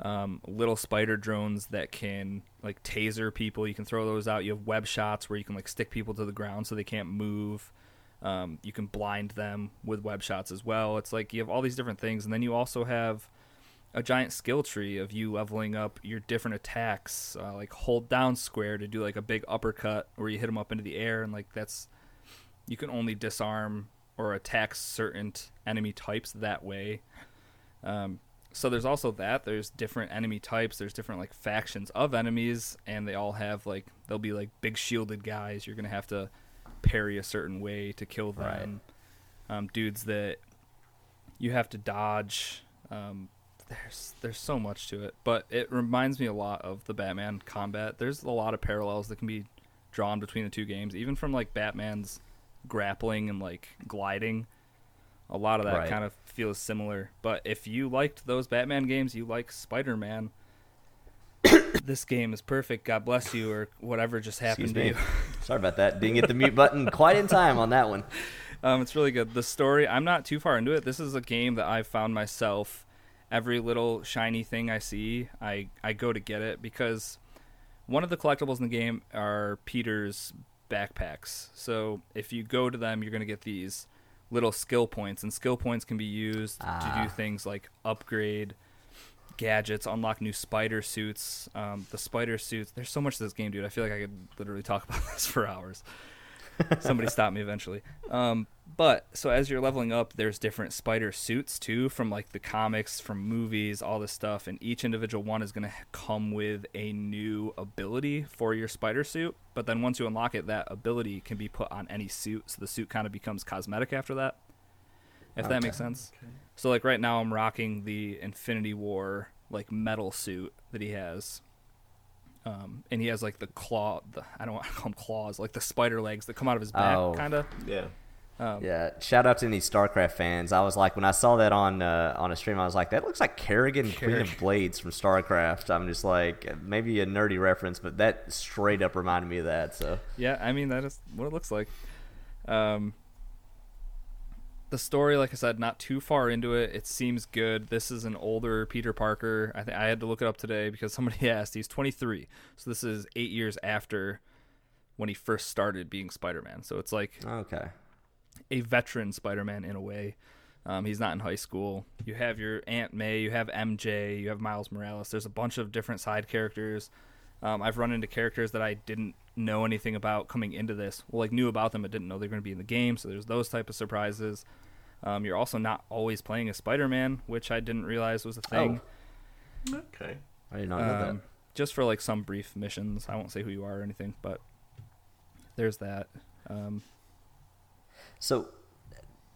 um, little spider drones that can like taser people. You can throw those out. You have web shots where you can like stick people to the ground so they can't move. Um, you can blind them with web shots as well. It's like you have all these different things, and then you also have a giant skill tree of you leveling up your different attacks. Uh, like hold down square to do like a big uppercut where you hit them up into the air, and like that's you can only disarm or attack certain enemy types that way. Um, so there's also that. There's different enemy types. There's different like factions of enemies, and they all have like they'll be like big shielded guys. You're gonna have to parry a certain way to kill them. Um, dudes that you have to dodge. Um, there's there's so much to it, but it reminds me a lot of the Batman combat. There's a lot of parallels that can be drawn between the two games, even from like Batman's grappling and like gliding. A lot of that Right. kind of feels similar. But if you liked those Batman games, you like Spider Man. this game is perfect. God bless you, or whatever just happened Excuse to me. you. Sorry about that. Didn't get the mute button quite in time on that one. Um, it's really good. The story, I'm not too far into it. This is a game that I've found myself every little shiny thing I see, I I go to get it because one of the collectibles in the game are Peter's backpacks. So if you go to them, you're going to get these little skill points, and skill points can be used to Ah. do things like upgrade gadgets, unlock new spider suits. Um, the spider suits. There's so much to this game, dude. I feel like I could literally talk about this for hours. Somebody stop me eventually. Um, but so as you're leveling up, there's different spider suits too, from like the comics, from movies, all this stuff, and each individual one is going to come with a new ability for your spider suit. But then once you unlock it, that ability can be put on any suit, so the suit kind of becomes cosmetic after that. If that makes sense. So like right now, I'm rocking the Infinity War like metal suit that he has. Um, and he has like the claw, the, I don't want to call them claws, like the spider legs that come out of his back, Oh. kind of. Yeah. Um, Yeah, shout out to any StarCraft fans. I was like, when I saw that on uh, on a stream, I was like, that looks like Kerrigan, Queen of Blades from StarCraft. I'm just like, maybe a nerdy reference, but that straight up reminded me of that. So Yeah, I mean that is what it looks like. Um, the story, like I said, not too far into it. It seems good. This is an older Peter Parker. I think I had to look it up today because somebody asked. He's 23, so this is eight years after when he first started being Spider-Man. So it's like Okay. A veteran Spider-Man in a way. Um, he's not in high school. You have your Aunt May, you have MJ, you have Miles Morales. There's a bunch of different side characters. Um, I've run into characters that I didn't know anything about coming into this. Well, like knew about them, but didn't know they're going to be in the game. So there's those type of surprises. Um, you're also not always playing as Spider-Man, which I didn't realize was a thing. Okay. I did not know Um, just for like some brief missions. I won't say who you are or anything, but there's that. Um, that. So,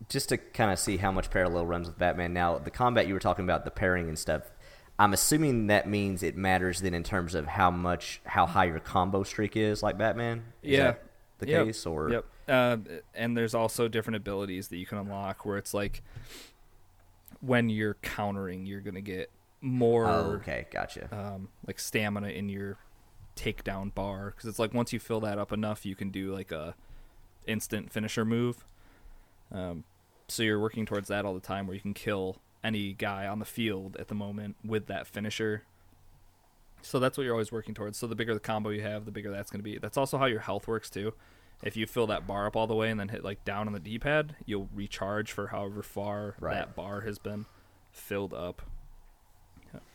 just to kind of see how much parallel runs with Batman. Now, the combat you were talking about, the parrying and stuff. I'm assuming that means it matters then in terms of how much, how high your combo streak is, like Batman. Is Yeah. that the Yep. case, or Yep. Uh, and there's also different abilities that you can unlock where it's like when you're countering, you're gonna get more Oh, okay, gotcha. um, like stamina in your takedown bar because it's like once you fill that up enough, you can do like a instant finisher move. Um, so you're working towards that all the time, where you can kill any guy on the field at the moment with that finisher. So that's what you're always working towards. So the bigger the combo you have, the bigger that's going to be. That's also how your health works too. If you fill that bar up all the way and then hit like down on the D-pad, you'll recharge for however far Right. that bar has been filled up.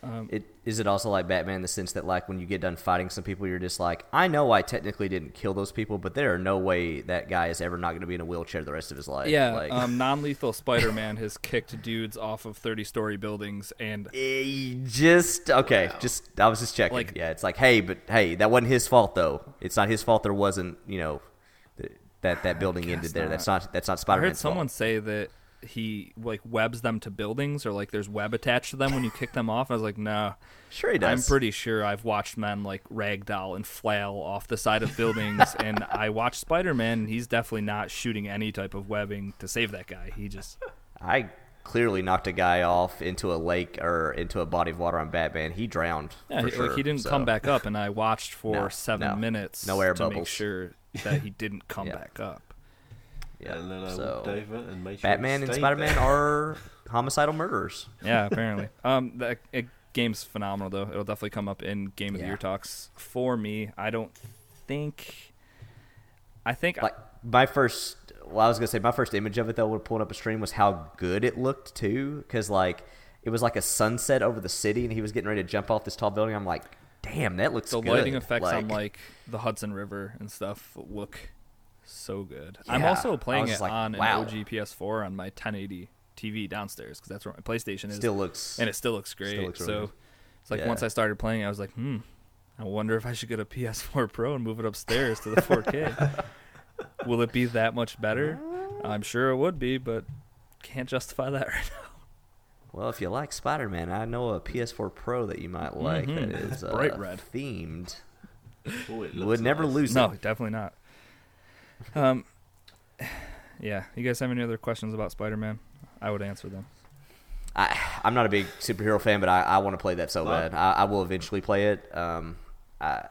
Um, It is it also like Batman in the sense that like when you get done fighting some people, you're just like, I know I technically didn't kill those people, but there are no way that guy is ever not going to be in a wheelchair the rest of his life. Yeah, like, um, non-lethal Spider-Man has kicked dudes off of thirty-story buildings, and just okay. Just I was just checking. Like- yeah, it's like, hey, but hey, that wasn't his fault though. It's not his fault. There wasn't, you know, that that building ended there. not. That's not that's not I Spider heard someone fault. say that he like webs them to buildings, or like there's web attached to them when you kick them off. I was like, no, Sure, he does. I'm pretty sure I've watched men like ragdoll and flail off the side of buildings, and I watched Spider-Man. and He's definitely not shooting any type of webbing to save that guy. He just I clearly knocked a guy off into a lake or into a body of water on Batman. He drowned. yeah, for he, sure, like he didn't so. come back up, and I watched for No, seven no. minutes No air to make bubbles. sure that he didn't come Yeah. back up. Yeah, and then I so walked over and made sure Batman and Spider Man are homicidal murderers. Yeah, apparently. um, the it, game's phenomenal though. It'll definitely come up in game of the year talks for me. I don't think. I think like my first well i was gonna say my first image of it though when pulling up a stream was how good it looked too because like it was like a sunset over the city and he was getting ready to jump off this tall building i'm like damn that looks the good The lighting effects on like the Hudson River and stuff look so good. I'm also playing it like, on wow. an OG PS4 on my 1080 TV downstairs because that's where my PlayStation is. still looks and it still looks great. looks so good. it's like Yeah. once I started playing, I was like, hmm, I wonder if I should get a PS4 Pro and move it upstairs to the 4K. Will it be that much better? I'm sure it would be, but can't justify that right now. well if you like spider-man i know a ps4 pro that you might like that Mhm. is uh, Bright red. themed Oh, it you looks would never lose No, it definitely not. Um, yeah. You guys have any other questions about Spider-Man? I would answer them. I, I'm not a big superhero fan, but I, I want to play that so No. bad. I, I will eventually play it. Um, I,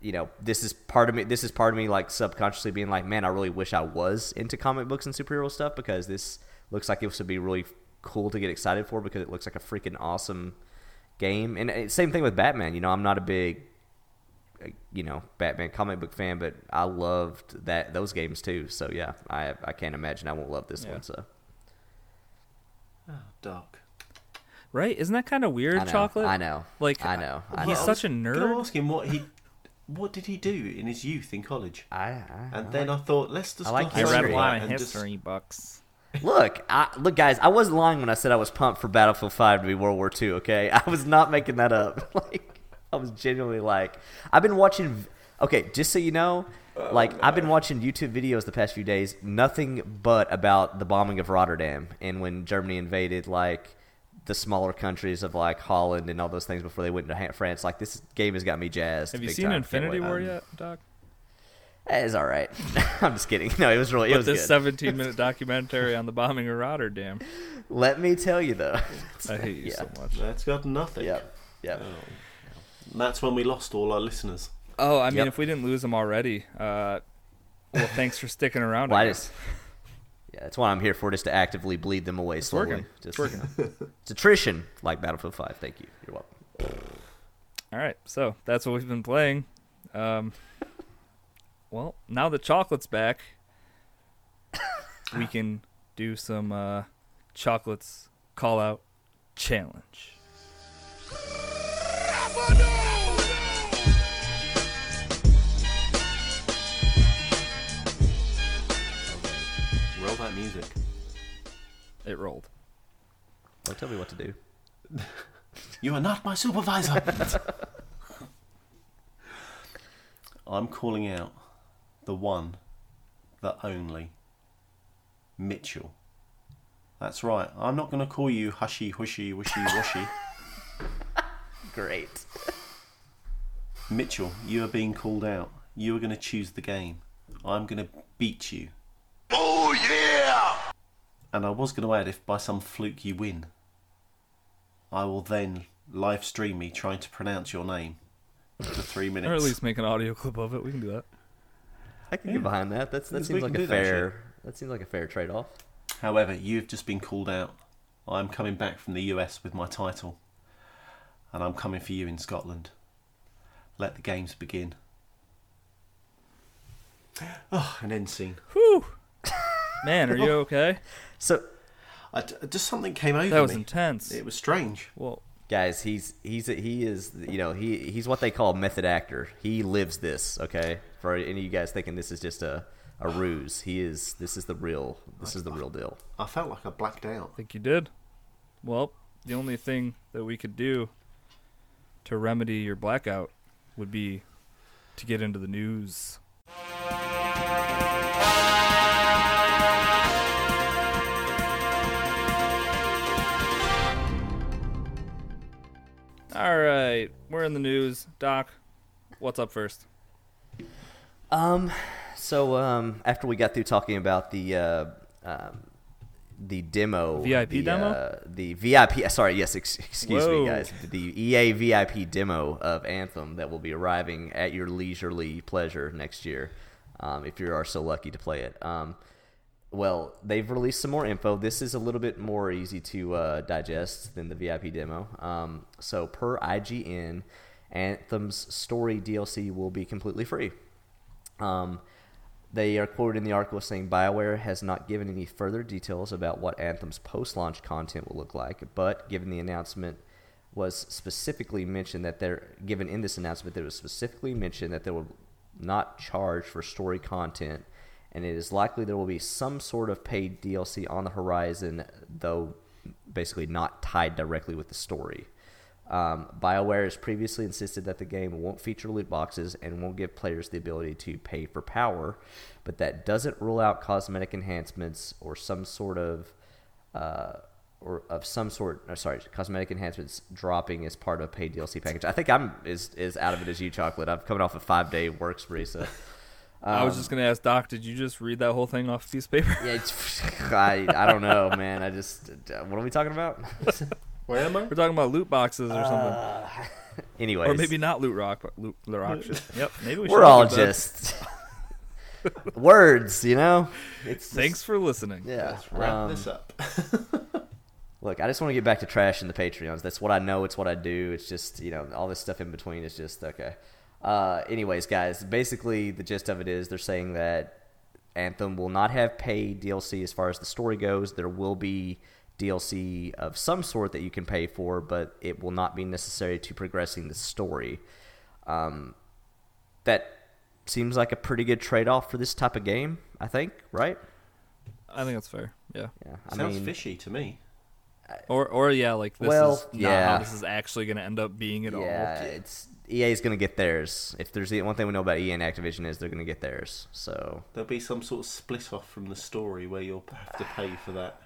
you know, this is part of me. This is part of me, like subconsciously being like, man, I really wish I was into comic books and superhero stuff because this looks like it would be really cool to get excited for because it looks like a freaking awesome game. And same thing with Batman. You know, I'm not a big, you know, Batman comic book fan, but I loved that those games too. So yeah, I I can't imagine I won't love this Yeah. one. So Oh, dark. Right? Isn't that kind of weird, I know, chocolate? I know. Like I know. I he's know. such a Can I nerd. ask him what he, what did he do in his youth in college? I, I And then I thought, let's discuss. like I history. read a lot of and just- history books. Look, I, look, guys. I wasn't lying when I said I was pumped for Battlefield Five to be World War II. Okay, I was not making that up. like, I was genuinely like, I've been watching. Okay, just so you know, like I've been watching YouTube videos the past few days, nothing but about the bombing of Rotterdam and when Germany invaded like the smaller countries of like Holland and all those things before they went into Ha- France. Like this game has got me jazzed. Have you seen time. Infinity wait. War Um, yet, Doc? It's all right. I'm just kidding. No, it was really. It was this good. 17 minute documentary on the bombing of Rotterdam. Let me tell you though. I hate you Yeah. so much. That's got nothing. Yep. Yep. Oh. And that's when we lost all our listeners. Oh, I mean, Yep. if we didn't lose them already, uh, well, thanks for sticking around. Well, I I just, yeah, that's why I'm here for, just to actively bleed them away slowly. working. Just, It's working. it's attrition, like Battlefield 5. Thank you. You're welcome. All right, so that's what we've been playing. Um, well, now the chocolate's back, we can do some uh, chocolates call out challenge. That music. It rolled. Don't tell me what to do. You are not my supervisor. I'm calling out the one, the only, Mitchell. That's right. I'm not going to call you hushy, hushy, wishy, washy. Great. Mitchell, you are being called out. You are going to choose the game. I'm going to beat you. Oh yeah! And I was going to add, if by some fluke you win, I will then live stream me trying to pronounce your name for three minutes. Or at least make an audio clip of it. We can do that. I can get behind that. That's that Yes, seems like a do that fair. That seems like a fair trade off. However, you've just been called out. I'm coming back from the US with my title, and I'm coming for you in Scotland. Let the games begin. Oh, an end scene. Whew. Man, are you okay? So, I d just something came over That was me. intense. It was strange. Well, guys, he's he's he is you know he he's what they call a method actor. He lives this. Okay, for any of you guys thinking this is just a a ruse, he is. This is the real. This is the real deal. I felt like I blacked out. I think you did. Well, the only thing that we could do to remedy your blackout would be to get into the news. All right, we're in the news. Doc, what's up first? Um, so um, after we got through talking about the uh, um, the demo, VIP the, demo? uh, the VIP. Sorry, yes, ex- excuse Whoa. me, guys. The EA VIP demo of Anthem that will be arriving at your leisurely pleasure next year, um, if you are so lucky to play it. Um, well, they've released some more info. This is a little bit more easy to uh, digest than the VIP demo. Um, so, per IGN, Anthem's story DLC will be completely free. Um, they are quoted in the article saying BioWare has not given any further details about what Anthem's post launch content will look like, but given the announcement was specifically mentioned that they're given in this announcement, there was specifically mentioned that they will not charge for story content, and it is likely there will be some sort of paid DLC on the horizon, though basically not tied directly with the story. Um, BioWare has previously insisted that the game won't feature loot boxes and won't give players the ability to pay for power, but that doesn't rule out cosmetic enhancements or some sort of uh, or of some sort. Or sorry, cosmetic enhancements dropping as part of a paid DLC package. I think I'm as as out of it as you, chocolate. I'm coming off a five day work spree, so. I was um, just gonna ask Doc, did you just read that whole thing off a piece of paper? Yeah, I I don't know, man. I just what are we talking about? Where am I? We're talking about loot boxes or something, Anyways, or maybe not loot rock, but loot, loot rock. shit. Yep, maybe we we're should all look at that. just words, you know. It's just- Thanks for listening. Yeah. Let's wrap um, this up. Look, I just want to get back to trash and the Patreons. That's what I know. It's what I do. It's just you know all this stuff in between is just okay. Uh, anyways, guys, basically the gist of it is they're saying that Anthem will not have paid DLC as far as the story goes. There will be DLC of some sort that you can pay for, but it will not be necessary to progressing the story. Um, that seems like a pretty good trade off for this type of game. I think, right? I think that's fair. Yeah. Yeah. I Sounds mean, fishy to me. Or or yeah, like this Well, is not yeah. how this is actually gonna end up being at yeah, all. it's EA's gonna get theirs. If there's the one thing we know about EA and Activision is they're gonna get theirs. So, There'll be some sort of split off from the story where you'll have to pay for that.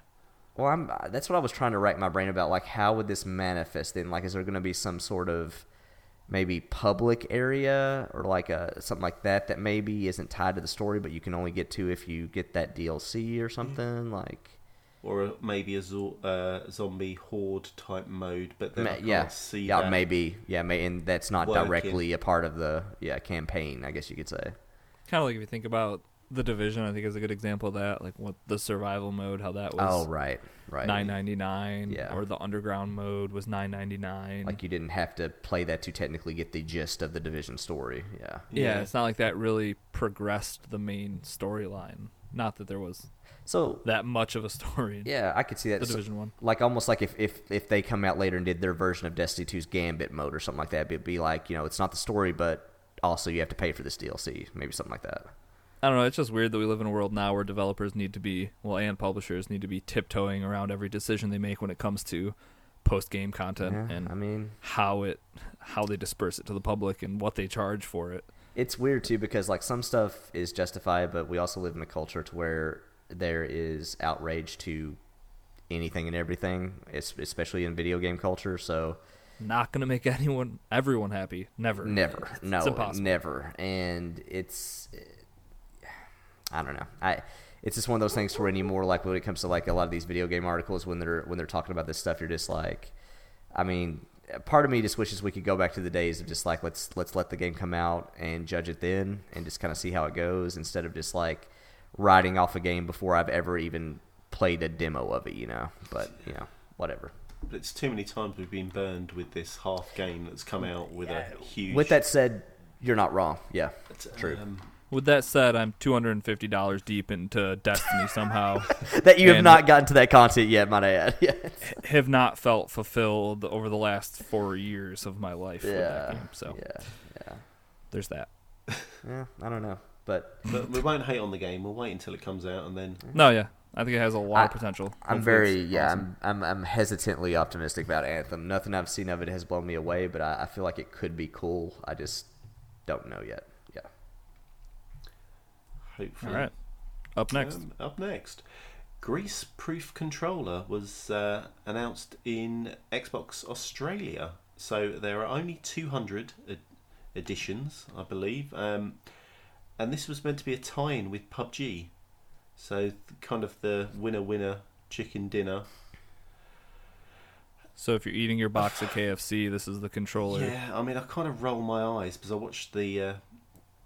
well, I'm that's what I was trying to rack my brain about. Like, how would this manifest? Then, like, is there gonna be some sort of maybe public area or like a something like that that maybe isn't tied to the story, but you can only get to if you get that DLC or mm-hmm. something like. Or maybe a zo- uh, zombie horde type mode, but then Ma- I can't yeah, see yeah, that. maybe, yeah, may, and that's not working. directly a part of the yeah campaign. I guess you could say. Kind of like if you think about the division, I think, is a good example of that. Like what the survival mode, how that was Oh, right, right. nine ninety nine, Yeah. or the underground mode was nine ninety nine. Like you didn't have to play that to technically get the gist of the division story. Yeah. yeah, Yeah. it's not like that really progressed the main storyline. Not that there was So that much of a story. yeah, I could see that. the So- division one. like almost like if, if if they come out later and did their version of Destiny 2's Gambit mode or something like that, it'd be like you know it's not the story, but also you have to pay for this DLC, maybe something like that. I don't know. It's just weird that we live in a world now where developers need to be, well, and publishers need to be tiptoeing around every decision they make when it comes to post game content Yeah, and I mean, how it, how they disperse it to the public and what they charge for it. it's weird too because like some stuff is justified, but we also live in a culture to where there is outrage to anything and everything, es- especially in video game culture. So Not gonna make anyone, everyone happy. Never. never, no, It's impossible. never, and it's eh, I don't know. I it's just one of those things where anymore like when it comes to like a lot of these video game articles when they're when they're talking about this stuff, you're just like, I mean, part of me just wishes we could go back to the days of just like let's let's let the game come out and judge it then and just kind of see how it goes instead of just like writing off a game before I've ever even played a demo of it, you know. But you know, whatever. But it's too many times we've been burned with this half game that's come out with a huge. With that said, you're not wrong. Yeah, It's true. um, With that said, I'm two hundred and fifty dollars deep into Destiny somehow. that you have not gotten to that content yet, might I add. Yeah. have not felt fulfilled over the last four years of my life with that Yeah. game. So Yeah. Yeah. there's that. Yeah. I don't know. But but we won't hate on the game. We'll wait until it comes out and then. No, yeah, I think it has a lot I- of potential. I'm Hopefully very yeah, awesome. I'm, I'm I'm hesitantly optimistic about Anthem. Nothing I've seen of it has blown me away, but I, I feel like it could be cool. I just don't know yet. Yeah. Hopefully. All right. Up next, Um, up next, Grease Proof Controller was uh, announced in Xbox Australia. So there are only 200 ed- editions, I believe. Um, and this was meant to be a tie in with PUBG. So, th- kind of the winner winner chicken dinner. so if you're eating your box of KFC, this is the controller. Yeah, I mean, I kind of roll my eyes because I watched the uh,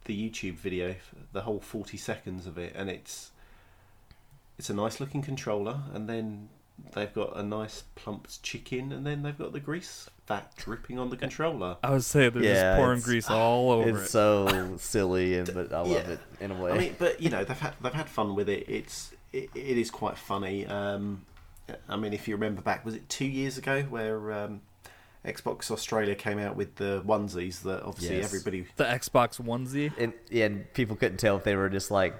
the YouTube video, the whole forty seconds of it, and it's it's a nice looking controller, and then they've got a nice plumped chicken, and then they've got the grease fat dripping on the controller. I would say they're Yeah, just pouring grease all over It's it. so silly, and but I love Yeah. it in a way. I mean, but you know, they've had they've had fun with it. It's it, it is quite funny. Um, I mean, if you remember back, was it two years ago where um, Xbox Australia came out with the onesies that obviously Yes. everybody the Xbox onesie. and, yeah, and people couldn't tell if they were just like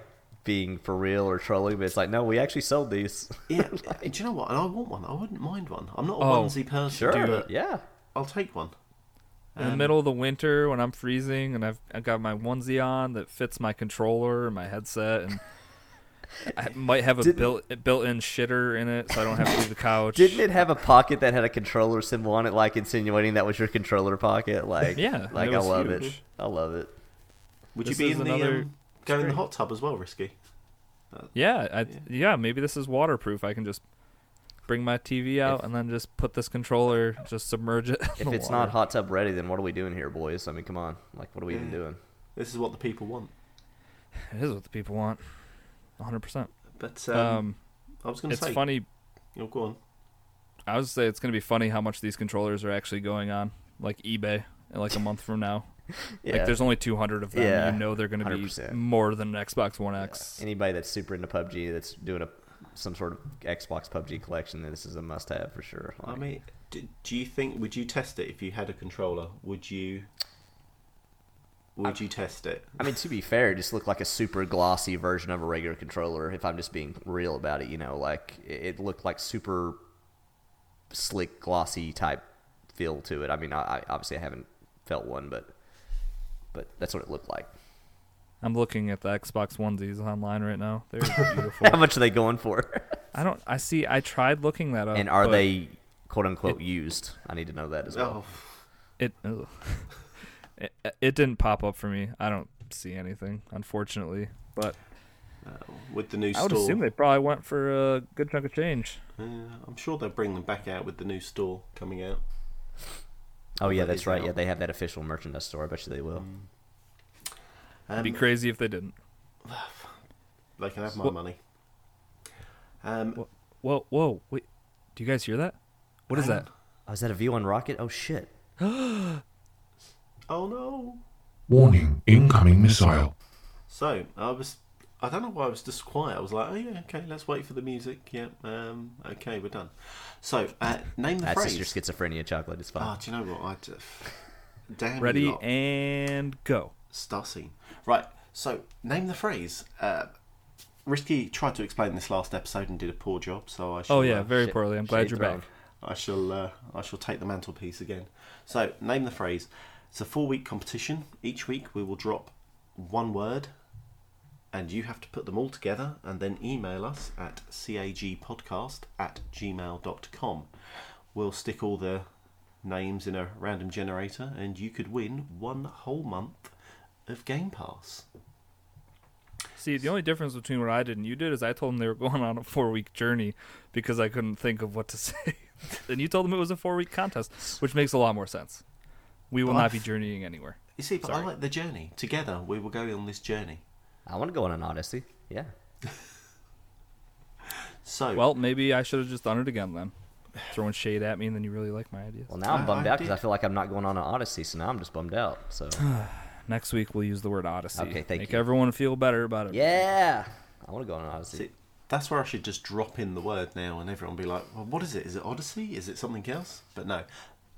being for real or trolling, but it's like, no, we actually sold these. Yeah, do you know what? And I want one. I wouldn't mind one. I'm not a Oh, onesie person, sure. but Yeah. I'll take one. In the Um, middle of the winter when I'm freezing and I've I've got my onesie on that fits my controller and my headset and I might have a Didn't- built built-in shitter in it so I don't have to leave the couch. Didn't it have a pocket that had a controller symbol on it, like insinuating that was your controller pocket? Like, Yeah, like I was love it. I love it. Would This you be is in the another um, go in the hot tub as well, risky? Yeah, I, yeah. maybe this is waterproof. I can just bring my TV out If- and then just put this controller, just submerge it. If it's water. not hot tub ready, then what are we doing here, boys? I mean, come on. Like, what are we even doing? This is what the people want. it is what the people want. 100. percent But um, Um, I was going to it's say, funny. Oh, go on. I was say it's gonna be funny how much these controllers are actually going on, like eBay, in like a month from now. Yeah. Like, there's only 200 of them. Yeah, you know they're gonna be more than an Xbox One X. Anybody that's super into PUBG, that's doing a some sort of Xbox PUBG collection, this is a must-have for sure. I mean, do, do you think would you test it if you had a controller? Would you? Would you test it? I mean, to be fair, it just looked like a super glossy version of a regular controller. If I'm just being real about it, you know, like it it looked like super slick, glossy type feel to it. I mean, I, I obviously I haven't felt one, but but that's what it looked like. I'm looking at the Xbox onesies online right now. They're beautiful. How much are they going for? I don't. I see. I tried looking that up. and are they quote unquote used? I need to know that as well. Oh, It, it. It didn't pop up for me. I don't see anything, unfortunately. But uh, with the new I would store, assume they probably went for a good chunk of change. uh, I'm sure they'll bring them back out with the new store coming out. Oh yeah, that's right. out. Yeah, they have that official merchandise store. I bet you they will. It'd be Um, crazy if they didn't. They can have my What- money. Um, What? Whoa, whoa, wait. Do you guys hear that? What is hang that? Oh, is that a V1 rocket? Oh shit! Oh no! Warning, incoming missile. So I was. I don't know why I was just quiet. I was like, oh yeah, okay, let's wait for the music. Yeah, um, okay, we're done. So, uh, name the That's phrase. just your schizophrenia chocolate. It's fine. Ah, do you know what? I just, damn you Ready lot. and go. Start scene. Right. So, name the phrase. Uh, Risky tried to explain this last episode and did a poor job. So I. Shall, Oh yeah, uh, very shit- poorly. I'm glad you're thrown. back. I shall. Uh, I shall take the mantelpiece again. So, name the phrase. It's a four-week competition. Each week we will drop one word, and you have to put them all together and then email us at cagpodcast at gmail.com. We'll stick all the names in a random generator, and you could win one whole month of Game Pass. See, the only difference between what I did and you did is I told them they were going on a four week journey because I couldn't think of what to say. and you told them it was a four week contest, which makes a lot more sense. We will But not I've- be journeying anywhere. You see, but I like the journey. Together, we will go on this journey. I want to go on an Odyssey. Yeah. So, Well, maybe I should have just done it again then. Throwing shade at me and then you really like my ideas. Well, now I'm bummed I out because did- I feel like I'm not going on an Odyssey, so now I'm just bummed out. So Next week we'll use the word Odyssey. Okay, thank Make you. everyone feel better about it. yeah, I want to go on an Odyssey. See, that's where I should just drop in the word now, and everyone will be like, well, "What is it? Is it Odyssey? Is it something else?" But no,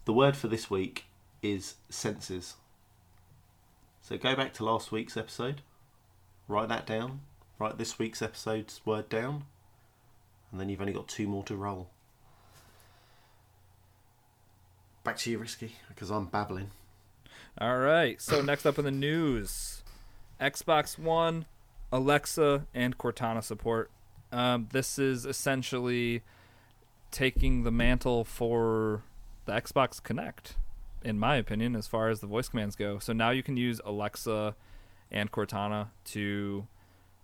the word for this week is senses. So go back to last week's episode, write that down, write this week's episode's word down, and then you've only got two more to roll. Back to you, Risky, because I'm babbling. All right. So next up in the news, Xbox One, Alexa, and Cortana support. Um, this is essentially taking the mantle for the Xbox Kinect, in my opinion, as far as the voice commands go. So now you can use Alexa and Cortana to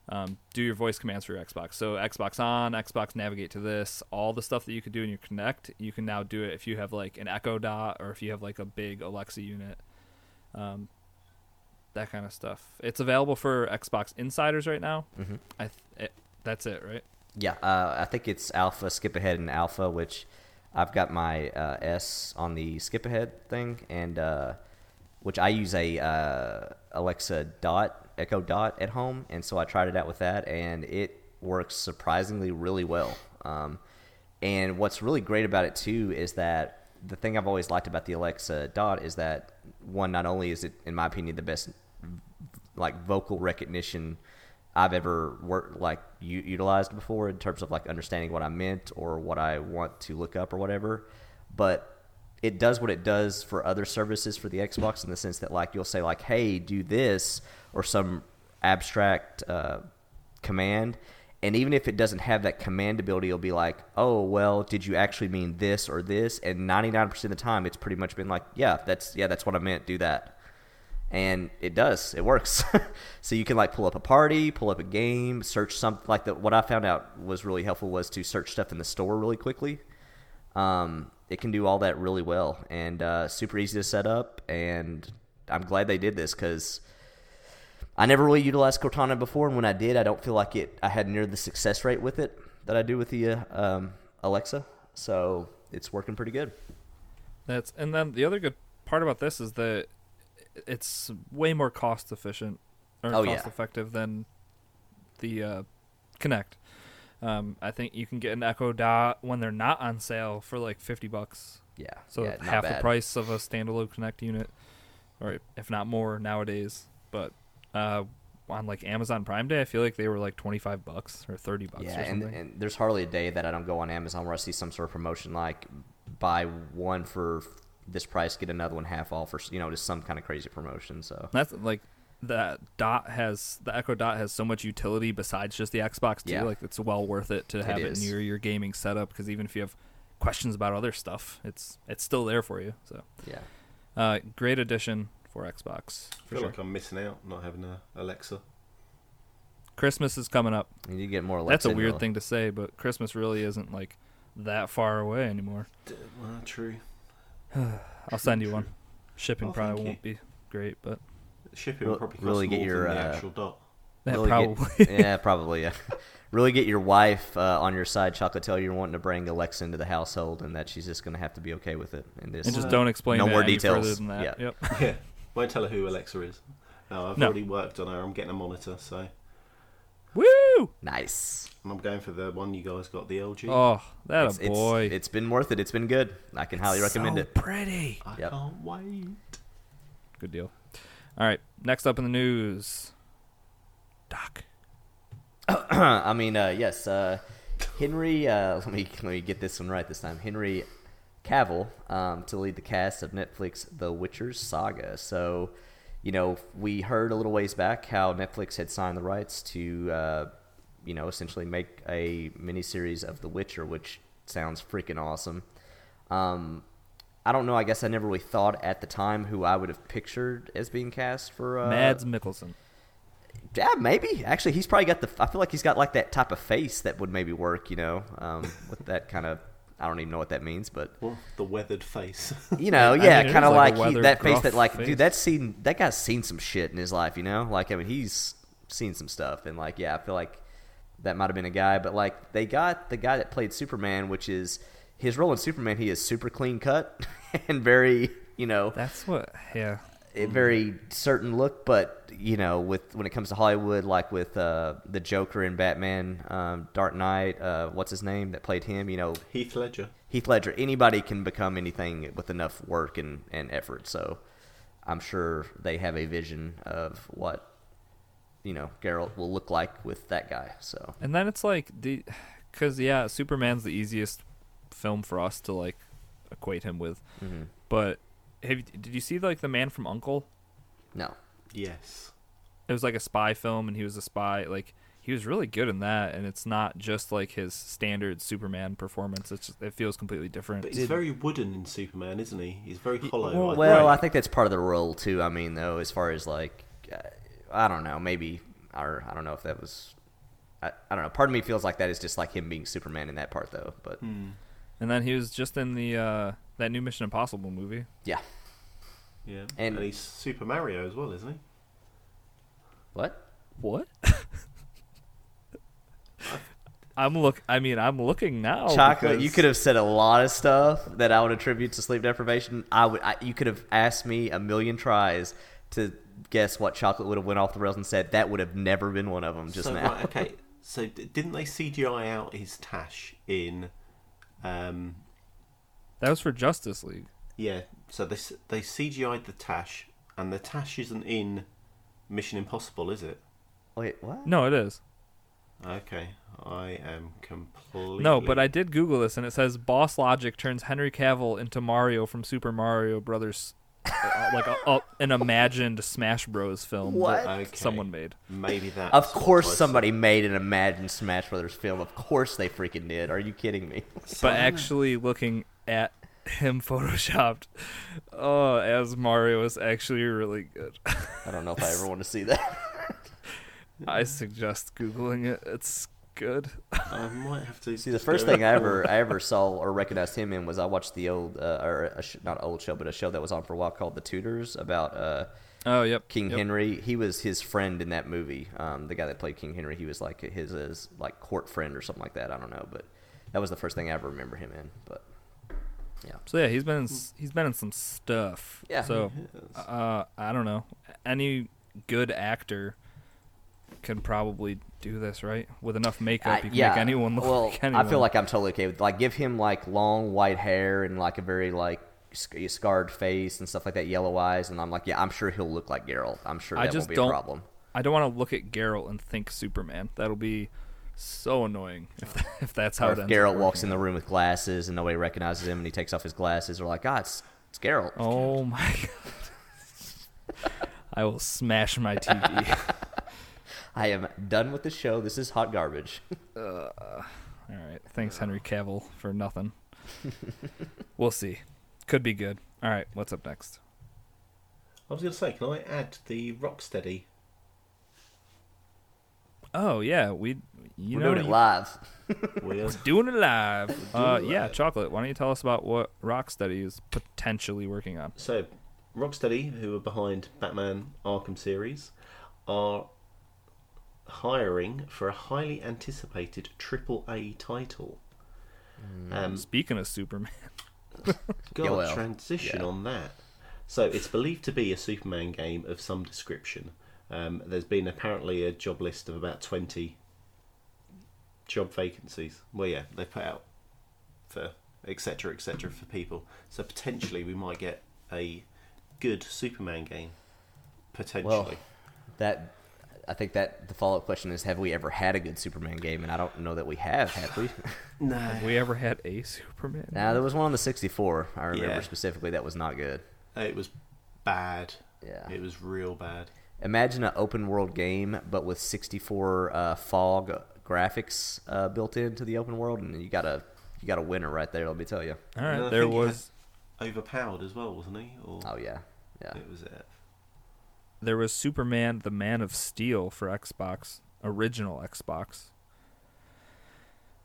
um, do your voice commands for your Xbox. So Xbox on, Xbox navigate to this, all the stuff that you could do in your Kinect, you can now do it if you have like an Echo Dot or if you have like a big Alexa unit um, that kind of stuff. It's available for Xbox Insiders right now. Mhm. I th- it, that's it, right? Yeah, uh, I think it's Alpha, Skip Ahead, and Alpha, which I've got my uh, S on the Skip Ahead thing, and uh, which I use a uh, Alexa Dot, Echo Dot at home, and so I tried it out with that, and it works surprisingly really well. Um, and what's really great about it too is that the thing I've always liked about the Alexa Dot is that one, not only is it, in my opinion, the best like vocal recognition I've ever worked like u- utilized before in terms of like understanding what I meant or what I want to look up or whatever. But it does what it does for other services for the Xbox in the sense that like you'll say like, "Hey, do this," or some abstract uh, command, and even if it doesn't have that command ability, it'll be like, "Oh, well, did you actually mean this or this?" And ninety nine percent of the time, it's pretty much been like, "Yeah, that's yeah, that's what I meant. Do that." and it does it works so you can like pull up a party pull up a game search something like the, what i found out was really helpful was to search stuff in the store really quickly um, it can do all that really well. And uh, super easy to set up. And i'm glad they did this because i never really utilized cortana before. And when i did i don't feel like it i had near the success rate with it that i do with the uh, um, alexa. So it's working pretty good. That's and then the other good part about this is that it's way more cost efficient or Oh, cost yeah. effective than the uh, Kinect. Um, I think you can get an Echo Dot when they're not on sale for like fifty bucks. yeah So yeah, half the price of a standalone Kinect unit, or if not more nowadays. But uh, on like Amazon Prime Day, I feel like they were like twenty five bucks or thirty bucks Yeah, or and, and there's hardly a day that I don't go on Amazon where I see some sort of promotion like buy one for this price, get another one half off, or you know, just some kind of crazy promotion. So That's like that dot has the Echo Dot has so much utility besides just the Xbox too. Yeah. Like it's well worth it to have it near your gaming setup because even if you have questions about other stuff, it's it's still there for you. So yeah, uh, great addition for Xbox. I feel For like. I'm missing out not having a Alexa. Christmas is coming up. you need to get more. Alexa That's a weird the- thing to say, but Christmas really isn't like that far away anymore. Well, true. I'll send you one. Shipping Oh, probably won't be great, but Shipping Re- will probably cost really get more your, than the uh, actual dot. That Really probably. Get, yeah, probably. Yeah. really get your wife uh, on your side, Chocolate. Tell her you're wanting to bring Alexa into the household, and that she's just going to have to be okay with it. And this, and just don't explain no it more any details. further than that. Yeah. Yep. Yeah, won't tell her who Alexa is. No, I've No. already worked on her. I'm getting a monitor, so Woo! nice. I'm going for the one you guys got, the LG. Oh, that It's, a boy. it's it's been worth it. It's been good. I can highly recommend so it. Pretty. I yep. can't wait. Good deal. All right. Next up in the news, Doc. I mean, uh, yes, uh, Henry. Uh, let me let me get this one right this time. Henry Cavill um, to lead the cast of Netflix The Witcher saga. So, you know, we heard a little ways back how Netflix had signed the rights to, uh, you know, essentially make a miniseries of The Witcher, which sounds freaking awesome. Um, I don't know. I guess I never really thought at the time who I would have pictured as being cast for uh, Mads Mikkelsen. yeah, maybe. Actually, he's probably got the. I feel like he's got like that type of face that would maybe work. You know, um, with that kind of. I don't even know what that means, but Well, the weathered face. you know, I yeah, mean, kind of like like, he, that face that like, face. dude, that's seen that guy's seen some shit in his life. You know, like I mean, he's seen some stuff, and like, yeah, I feel like that might have been a guy, but like they got the guy that played Superman, which is his role in Superman. He is super clean cut and very, you know, That's what. Yeah. a very certain look, but you know, with when it comes to Hollywood, like with uh, the Joker in Batman, um, Dark Knight, uh, what's his name that played him? You know, Heath Ledger. Heath Ledger. Anybody can become anything with enough work and, and effort. So I'm sure they have a vision of what you know Geralt will look like with that guy. So And then it's like the, because yeah, Superman's the easiest film for us to like equate him with. mhm. But have did you see like the Man from Uncle? no, Yes. It was like a spy film, and he was a spy. Like he was really good in that, and it's not just like his standard Superman performance. It's just, it feels completely different. But he's very wooden in Superman, isn't he? He's very hollow. well, like- Well, Right. I think that's part of the role too. I mean, though, as far as like, uh, I don't know, maybe, or I don't know if that was, I, I don't know. Part of me feels like that is just like him being Superman in that part, though. But and then he was just in the uh, that new Mission Impossible movie. yeah, yeah. and- And, he's Super Mario as well, isn't he? what? What? I'm look. I mean, I'm looking now. Chocolate. You could have said a lot of stuff that I would attribute to sleep deprivation. I would. I, you could have asked me a million tries to guess what chocolate would have went off the rails and said that would have never been one of them just so, now. Right, okay. So d- didn't they CGI out his tash in? Um, That was for Justice League. yeah. So they they CGI'd the tash, and the tash isn't in Mission Impossible, is it? Wait, what? No, it is. Okay, I am completely. No, but I did Google this, and it says Boss Logic turns Henry Cavill into Mario from Super Mario Brothers, Uh, like a, a, an imagined Smash Bros. film What? that Okay. someone made. Maybe that. Of course, somebody made an imagined Smash Brothers film. Of course, they freaking did. Are you kidding me? But actually, looking at him photoshopped, oh, as Mario is actually really good. I don't know if I ever want to see that. I suggest googling it. It's good. I might have to See, the first thing I ever I ever saw or recognized him in was I watched the old uh, or a sh- not old show, but a show that was on for a while called The Tudors about uh, Oh, yep. King yep. Henry. He was his friend in that movie. Um, the guy that played King Henry, he was like his, his like court friend or something like that. I don't know, but that was the first thing I ever remember him in. But yeah, So yeah, he's been in, he's been in some stuff. Yeah. So uh, I don't know. Any good actor can probably do this, right? With enough makeup, you can yeah. make anyone look well, like anyone. I feel like I'm totally okay with like give him like long white hair and like a very like sc- scarred face and stuff like that, yellow eyes, and I'm like, yeah, I'm sure he'll look like Geralt. I'm sure I that just won't be don't. a problem. I don't want to look at Geralt and think Superman. That'll be so annoying if oh. if that's how Or it if Geralt walks in the room with glasses and nobody recognizes him and he takes off his glasses, they're like, God, it's, it's Geralt. Oh my god! I will smash my TV. I am done with the show. This is hot garbage. All right. Thanks, Henry Cavill, for nothing. we'll see. Could be good. All right. What's up next? I was going to say, can I add the Rocksteady? Oh yeah, we. You We're know, doing it live. We're Doing it live. Uh, it yeah, live. chocolate. Why don't you tell us about what Rocksteady is potentially working on? So, Rocksteady, who are behind Batman Arkham series, are hiring for a highly anticipated AAA title. Um, Speaking of Superman, God, Yeah, well, transition yeah. on that. So it's believed to be a Superman game of some description. Um, there's been apparently a job list of about 20 job vacancies. Well, yeah, they put out for etc. etc. for people. So potentially we might get a good Superman game. Potentially. Well, that I think that the follow up question is: Have we ever had a good Superman game? And I don't know that we have. Have we? no. have we ever had a Superman? now there was one on the 64. I remember Yeah. specifically that was not good. It was bad. Yeah. It was real bad. Imagine an open world game, but with 64 uh, fog graphics uh, built into the open world, and you got a you got a winner right there. Let me tell you. All And there think he was overpowered as well, wasn't he? Or Oh yeah, yeah. it was it. There was Superman: The Man of Steel for Xbox, original Xbox.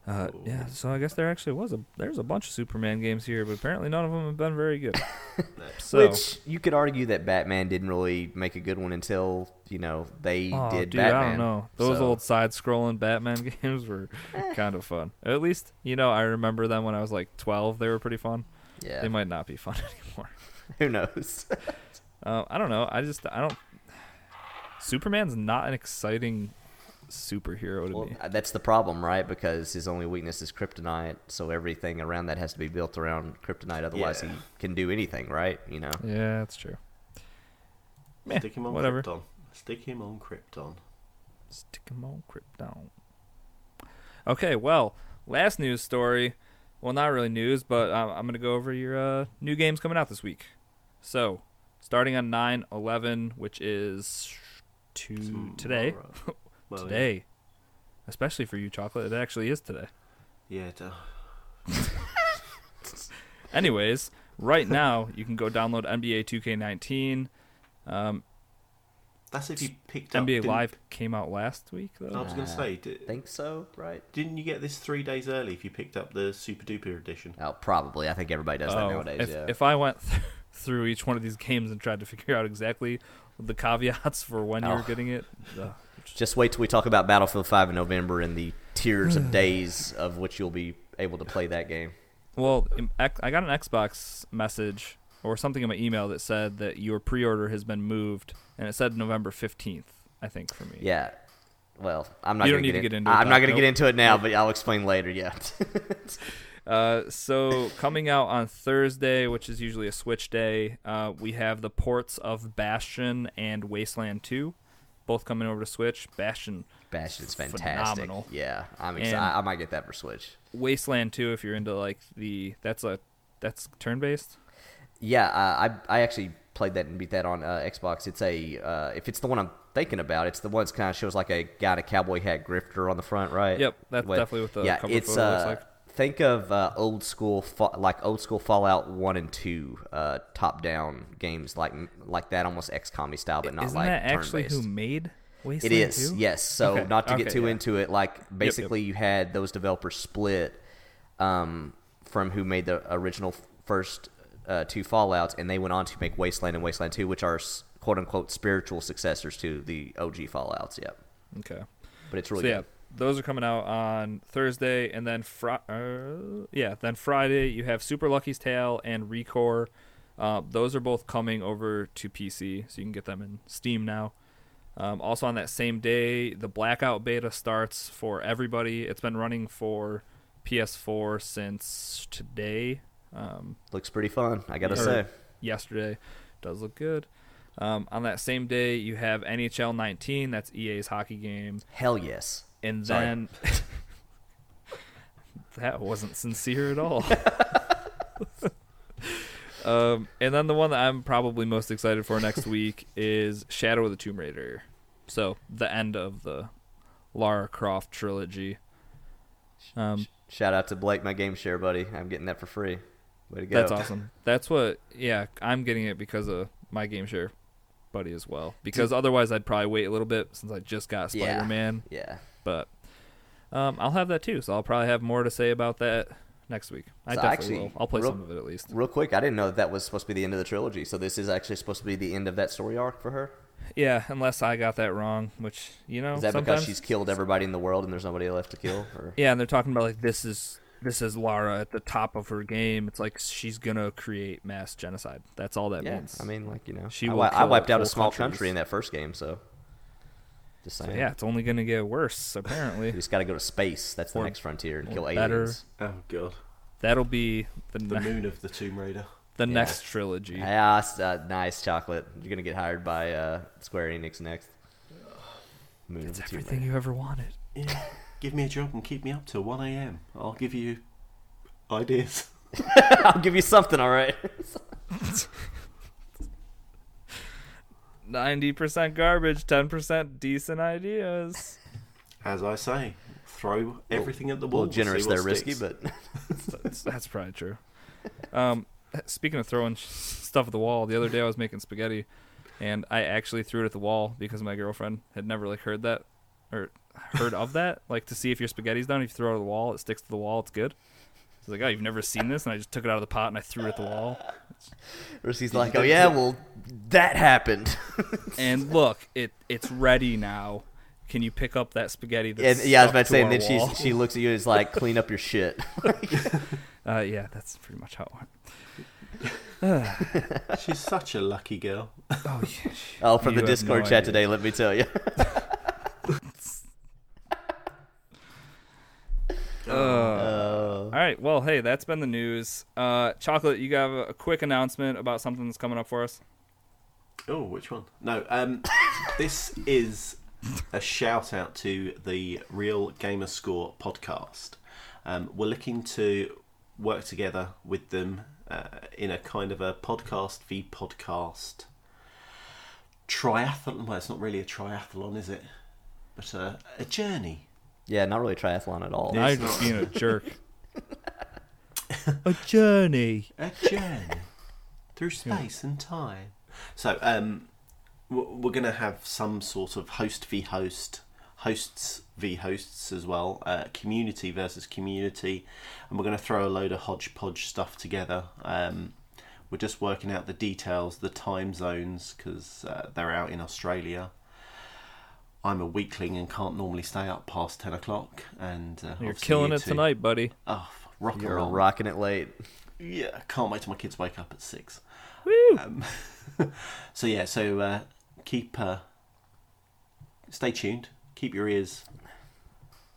Uh, yeah, so I guess there actually was a there's a bunch of Superman games here, but apparently none of them have been very good. so, Which you could argue that Batman didn't really make a good one until you know they oh, did dude, Batman. I don't know. Those So- old side-scrolling Batman games were kind of fun. At least you know I remember them when I was like 12. They were pretty fun. Yeah. They might not be fun anymore. Who knows? Uh, I don't know. I just I don't. Superman's not an exciting superhero to well, me. uh, that's the problem, right? Because his only weakness is kryptonite, so everything around that has to be built around kryptonite. Otherwise, Yeah. he can do anything, right? You know. Yeah, that's true. Meh, Stick him on whatever. Krypton. Stick him on Krypton. Stick him on Krypton. Okay, well, last news story. Well, not really news, but um, I'm going to go over your uh, new games coming out this week. So, starting on 9 11, which is to today. Tomorrow. Well, yeah. today. Especially for you, Chocolate. It actually is today. Yeah. it, uh, Anyways, right now, you can go download NBA 2K19. Um, that's if you picked up. NBA didn't- Live came out last week, I was going to say, did, Think so, right? didn't you get this three days early if you picked up the Super Duper edition? Oh, probably. I think everybody does that Oh, nowadays. if, yeah. if I went th- through each one of these games and tried to figure out exactly the caveats for when you were Oh. getting it, Just wait till we talk about Battlefield 5 in November and the tiers of days of which you'll be able to play that game. well, I got an Xbox message or something in my email that said that your pre-order has been moved, and it said November 15th. I think for me. Yeah. Well, I'm not You going don't need to to get, get into it, I'm not going to get into it now, but I'll explain later. Yeah. Uh, so coming out on Thursday, which is usually a Switch day, uh, we have the ports of Bastion and Wasteland 2, both coming over to Switch. Bastion, Bastion's fantastic. Phenomenal. Yeah, I'm excited. And- I might get that for Switch. Wasteland 2, if you're into like the that's a that's turn based. Yeah, uh, I I actually played that and beat that on uh, Xbox. It's a uh, if it's the one I'm thinking about, it's the one that kind of shows like a guy in a cowboy hat grifter on the front, right? Yep, that's definitely what the yeah. cover it's photo uh, looks like. Think of uh, old school like old school Fallout one and two uh, top down games like like that, almost XCOM style, but not Isn't like that actually turn-based. who made It Wasteland is, 2? yes. So Okay, not to get too yeah. into it, like basically you had those developers split um, from who made the original first uh, two Fallout's, and they went on to make Wasteland and Wasteland Two, which are quote unquote spiritual successors to the OG Fallout's. Yep, Okay. but it's really so yeah, good. Those are coming out on Thursday, and then fri- uh, yeah, then Friday you have Super Lucky's Tale and Recore. Uh, those are both coming over to PC, so you can get them in Steam now. Um, also on that same day, the Blackout beta starts for everybody. It's been running for PS4 since today. Um, Looks pretty fun. I gotta say. yesterday. Does look good. Um, on that same day, you have NHL 19. That's EA's hockey game, Hell yes. And Sorry. then that wasn't sincere at all. um, and then the one that I'm probably most excited for next week is Shadow of the Tomb Raider. So the end of the Lara Croft trilogy. Um, Shout out to Blake, my game share buddy. I'm getting that for free. Way to go. That's awesome. That's what. Yeah, I'm getting it because of my game share buddy as well. Because otherwise, I'd probably wait a little bit since I just got Spider Man. Yeah. But um, I'll have that too. So I'll probably have more to say about that next week. I So definitely actually, will. I'll play real- some of it at least. Real quick, I didn't know that, that was supposed to be the end of the trilogy. So this is actually supposed to be the end of that story arc for her. Yeah, unless I got that wrong, which you know, Is that because she's killed everybody in the world and there's nobody left to kill? Or Yeah, and they're talking about like this is this is Lara at the top of her game. It's like she's gonna create mass genocide. That's all that yeah, means. I mean, like you know, She I, I wiped out a small countries. country in that first game, so just So, yeah, it's only gonna get worse. Apparently, we just got to go to space. That's the Or- next frontier and kill better. aliens. Oh god, that'll be the the ne- moon of the Tomb Raider. the next trilogy. Yeah, it's, uh, nice chocolate. You're gonna get hired by uh, Square Enix next. Moon It's of the everything Raider. you ever wanted. Yeah, give me a job and keep me up till one a.m. I'll give you ideas. I'll give you something, all right. Ninety percent garbage, ten percent decent ideas. As I say, throw everything at the A wall. little generous see what there, risky, but that's, that's probably true. Um, speaking of throwing stuff at the wall, the other day I was making spaghetti, and I actually threw it at the wall because my girlfriend had never like heard that or heard of that. Like to see if your spaghetti's done, if you throw it at the wall, it sticks to the wall. It's good. She's like, "Oh, you've never seen this?" And I just took it out of the pot and I threw it at the wall. Risky's like, oh yeah, well, that happened. And look, it it's ready now. Can you pick up that spaghetti? That's and yeah, I was about to say, and then wall? she's, she looks at you and is like, clean up your shit. Uh, yeah, that's pretty much how it went. She's such a lucky girl. Oh, yeah. Oh, from You the Discord no chat idea. today, let me tell you. Uh, Uh, All right. Well, hey, that's been the news. Uh, Chocolate, you got a, a quick announcement about something that's coming up for us. Oh, which one? No, um, this is a shout out to the Real Gamer Score podcast. Um, we're looking to work together with them uh, in a kind of a podcast v podcast triathlon. Well, it's not really a triathlon, is it? But uh, a journey. yeah, not really triathlon at all. Now you're just being a jerk. a journey. a journey through space and time. So, um, we're going to have some sort of host v host, hosts v hosts as well, uh, community versus community, and we're going to throw a load of hodgepodge stuff together. Um, we're just working out the details, the time zones, because uh, they're out in Australia. I'm a weakling and can't normally stay up past ten o'clock, and uh, You're killing you it two- tonight, buddy. Oh, rock You're roll. rocking it late. Yeah, can't wait till my kids wake up at six. Woo! Um, so yeah, so uh, keep uh, stay tuned, keep your ears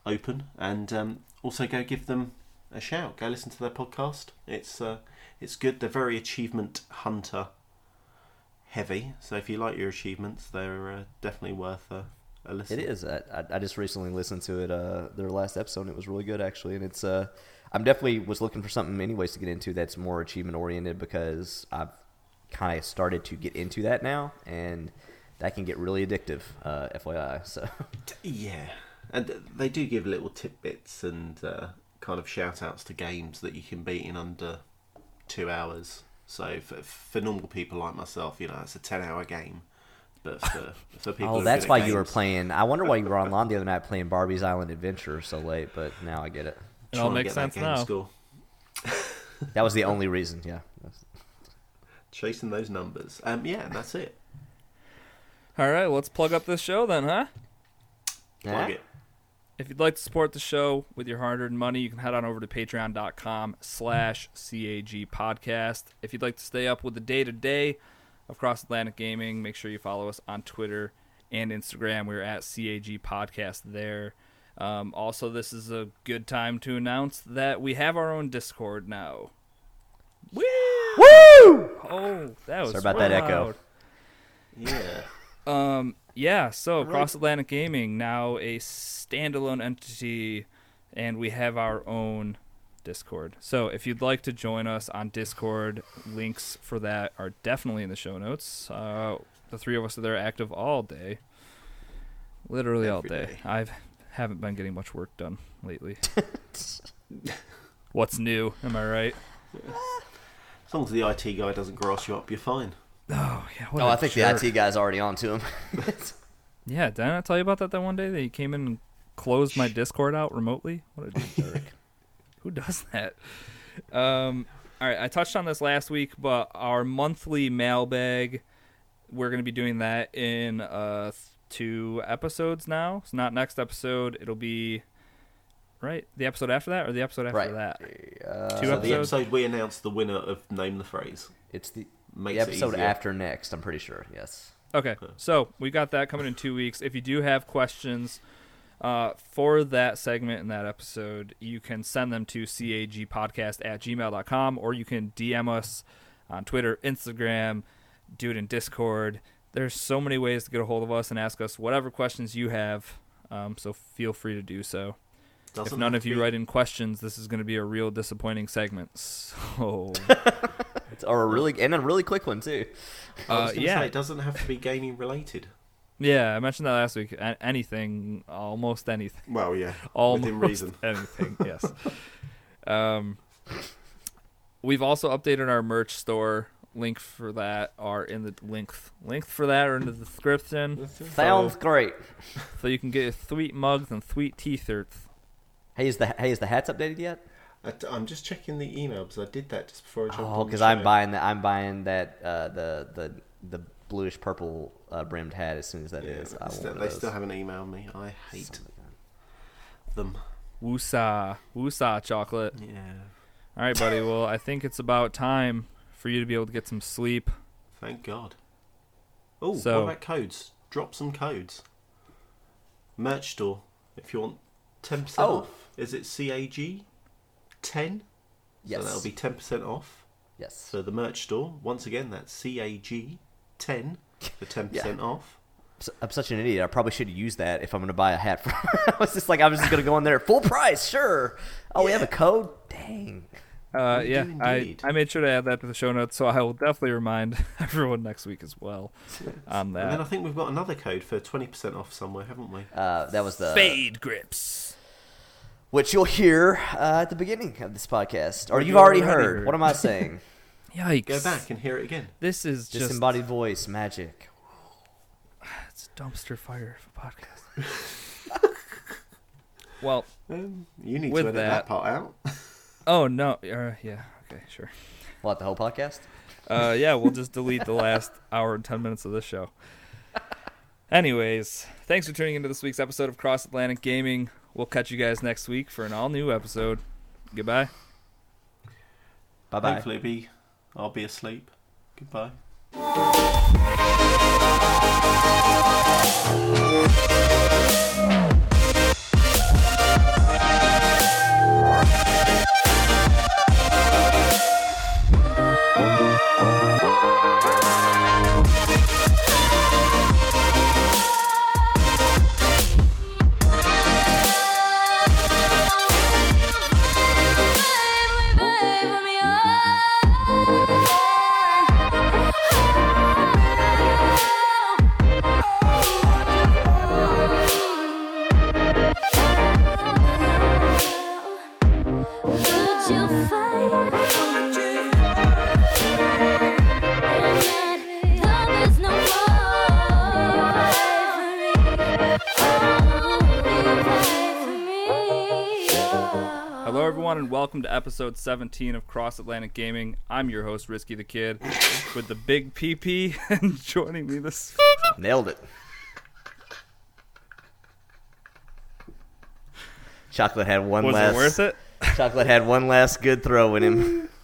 open, and um, also go give them a shout. Go listen to their podcast. It's uh, it's good. They're very achievement hunter heavy. So if you like your achievements, they're uh, definitely worth a, a listen. It is. I, I, just recently listened to it, uh, their last episode, and it was really good actually. And it's, uh, I'm definitely was looking for something, anyways, to get into that's more achievement oriented because I've kind of started to get into that now, and that can get really addictive. Uh, FYI. So Yeah, and they do give little tidbits and uh, kind of shout outs to games that you can beat in under two hours. So for, for normal people like myself, you know, it's a ten-hour game. But for, for people, oh, that's why at you were playing. I wonder why you were online the other night playing Barbie's Island Adventure so late, but now I get it. It all makes get that sense now. Score. That was the only reason. Yeah. Chasing those numbers. Um, yeah, and that's it. All right, let's plug up this show then, huh? Plug Yeah. it. If you'd like to support the show with your hard-earned money, you can head on over to patreon.com slash CAG podcast. If you'd like to stay up with the day-to-day of Cross Atlantic Gaming, make sure you follow us on Twitter and Instagram. We're at CAG podcast there. Um, also, this is a good time to announce that we have our own Discord now. Woo! Woo! Oh, that was Sorry about that echo. loud. Yeah. Um, yeah, so Cross Atlantic Gaming now a standalone entity, and we have our own Discord. So if you'd like to join us on Discord, links for that are definitely in the show notes. Uh, the three of us are there active all day, literally all Every day. day. I've haven't been getting much work done lately. What's new? Am I right? As long as the IT guy doesn't grass you up, you're fine. Oh yeah. what Oh, a I think jerk. the IT guy's already on to him. Yeah, didn't I tell you about that that one day that he came in and closed my Discord out remotely? What a jerk. Who does that? Um, all right, I touched on this last week, but our monthly mailbag we're going to be doing that in uh, two episodes now. It's not next episode. It'll be right the episode after that or the episode after Right. that. Uh, Two So the episode we announced the winner of Name the Phrase. It's the, Makes the episode easier. after next. I'm pretty sure. Yes. Okay, so we got that coming in two weeks. If you do have questions uh, for that segment in that episode, you can send them to cagpodcast at gmail.com or you can DM us on Twitter, Instagram, do it in Discord. There's so many ways to get a hold of us and ask us whatever questions you have. Um, so feel free to do so. Doesn't if none of you be- write in questions, this is going to be a real disappointing segment. So, It's or a really and a really quick one too. I was uh, yeah, say, it doesn't have to be gaming related. Yeah, I mentioned that last week. A- anything, almost anything. Well, yeah, almost within reason. anything. Yes. um, we've also updated our merch store. Link for that are in the link. Link for that are in the description, Sounds great. so you can get sweet mugs and sweet t-shirts. Hey, is the hey is the hats updated yet? I, am just checking the email because I did that just before I jumped. Oh, because I'm buying that. I'm buying that uh, the the the bluish purple uh, brimmed hat as soon as that yeah, is. I still, they still haven't emailed me. I hate them. Woosah, woosah chocolate. Yeah. All right, buddy. Well, I think it's about time for you to be able to get some sleep. Thank God. Oh, so, what about codes? Drop some codes. Merch store, if you want 10% oh. off. Is it CAG? 10? Yes. So that'll be 10% off. Yes. So the merch store, once again, that's CAG 10 the ten percent off. I'm such an idiot. I probably should use that if I'm going to buy a hat. For I was just like, I was just going to go in there full price. Sure. Oh, yeah. we have a code. Dang. Uh, yeah, I, I made sure to add that to the show notes, so I will definitely remind everyone next week as well on that. And then I think we've got another code for twenty percent off somewhere, haven't we? Uh, that was the fade grips, which you'll hear uh, at the beginning of this podcast, or, you've already, already heard. heard. What am I saying? Yikes! Go back and hear it again. This is just Disembodied voice magic. it's a dumpster fire of a podcast. well, Um, you need With to edit that, that- part out. oh no, uh, yeah, okay, sure. What the whole podcast? Uh, yeah, we'll just delete the last hour and ten minutes of this show. Anyways, thanks for tuning into this week's episode of Cross Atlantic Gaming. We'll catch you guys next week for an all new episode. Goodbye. Bye bye. Hopefully, be I'll be asleep. Goodbye. Everyone, and welcome to episode 17 of Cross Atlantic Gaming. I'm your host, Risky the Kid, with the big PP, and joining me this. Nailed it. Chocolate had one Was last. it worth it? Chocolate had one last good throw in him.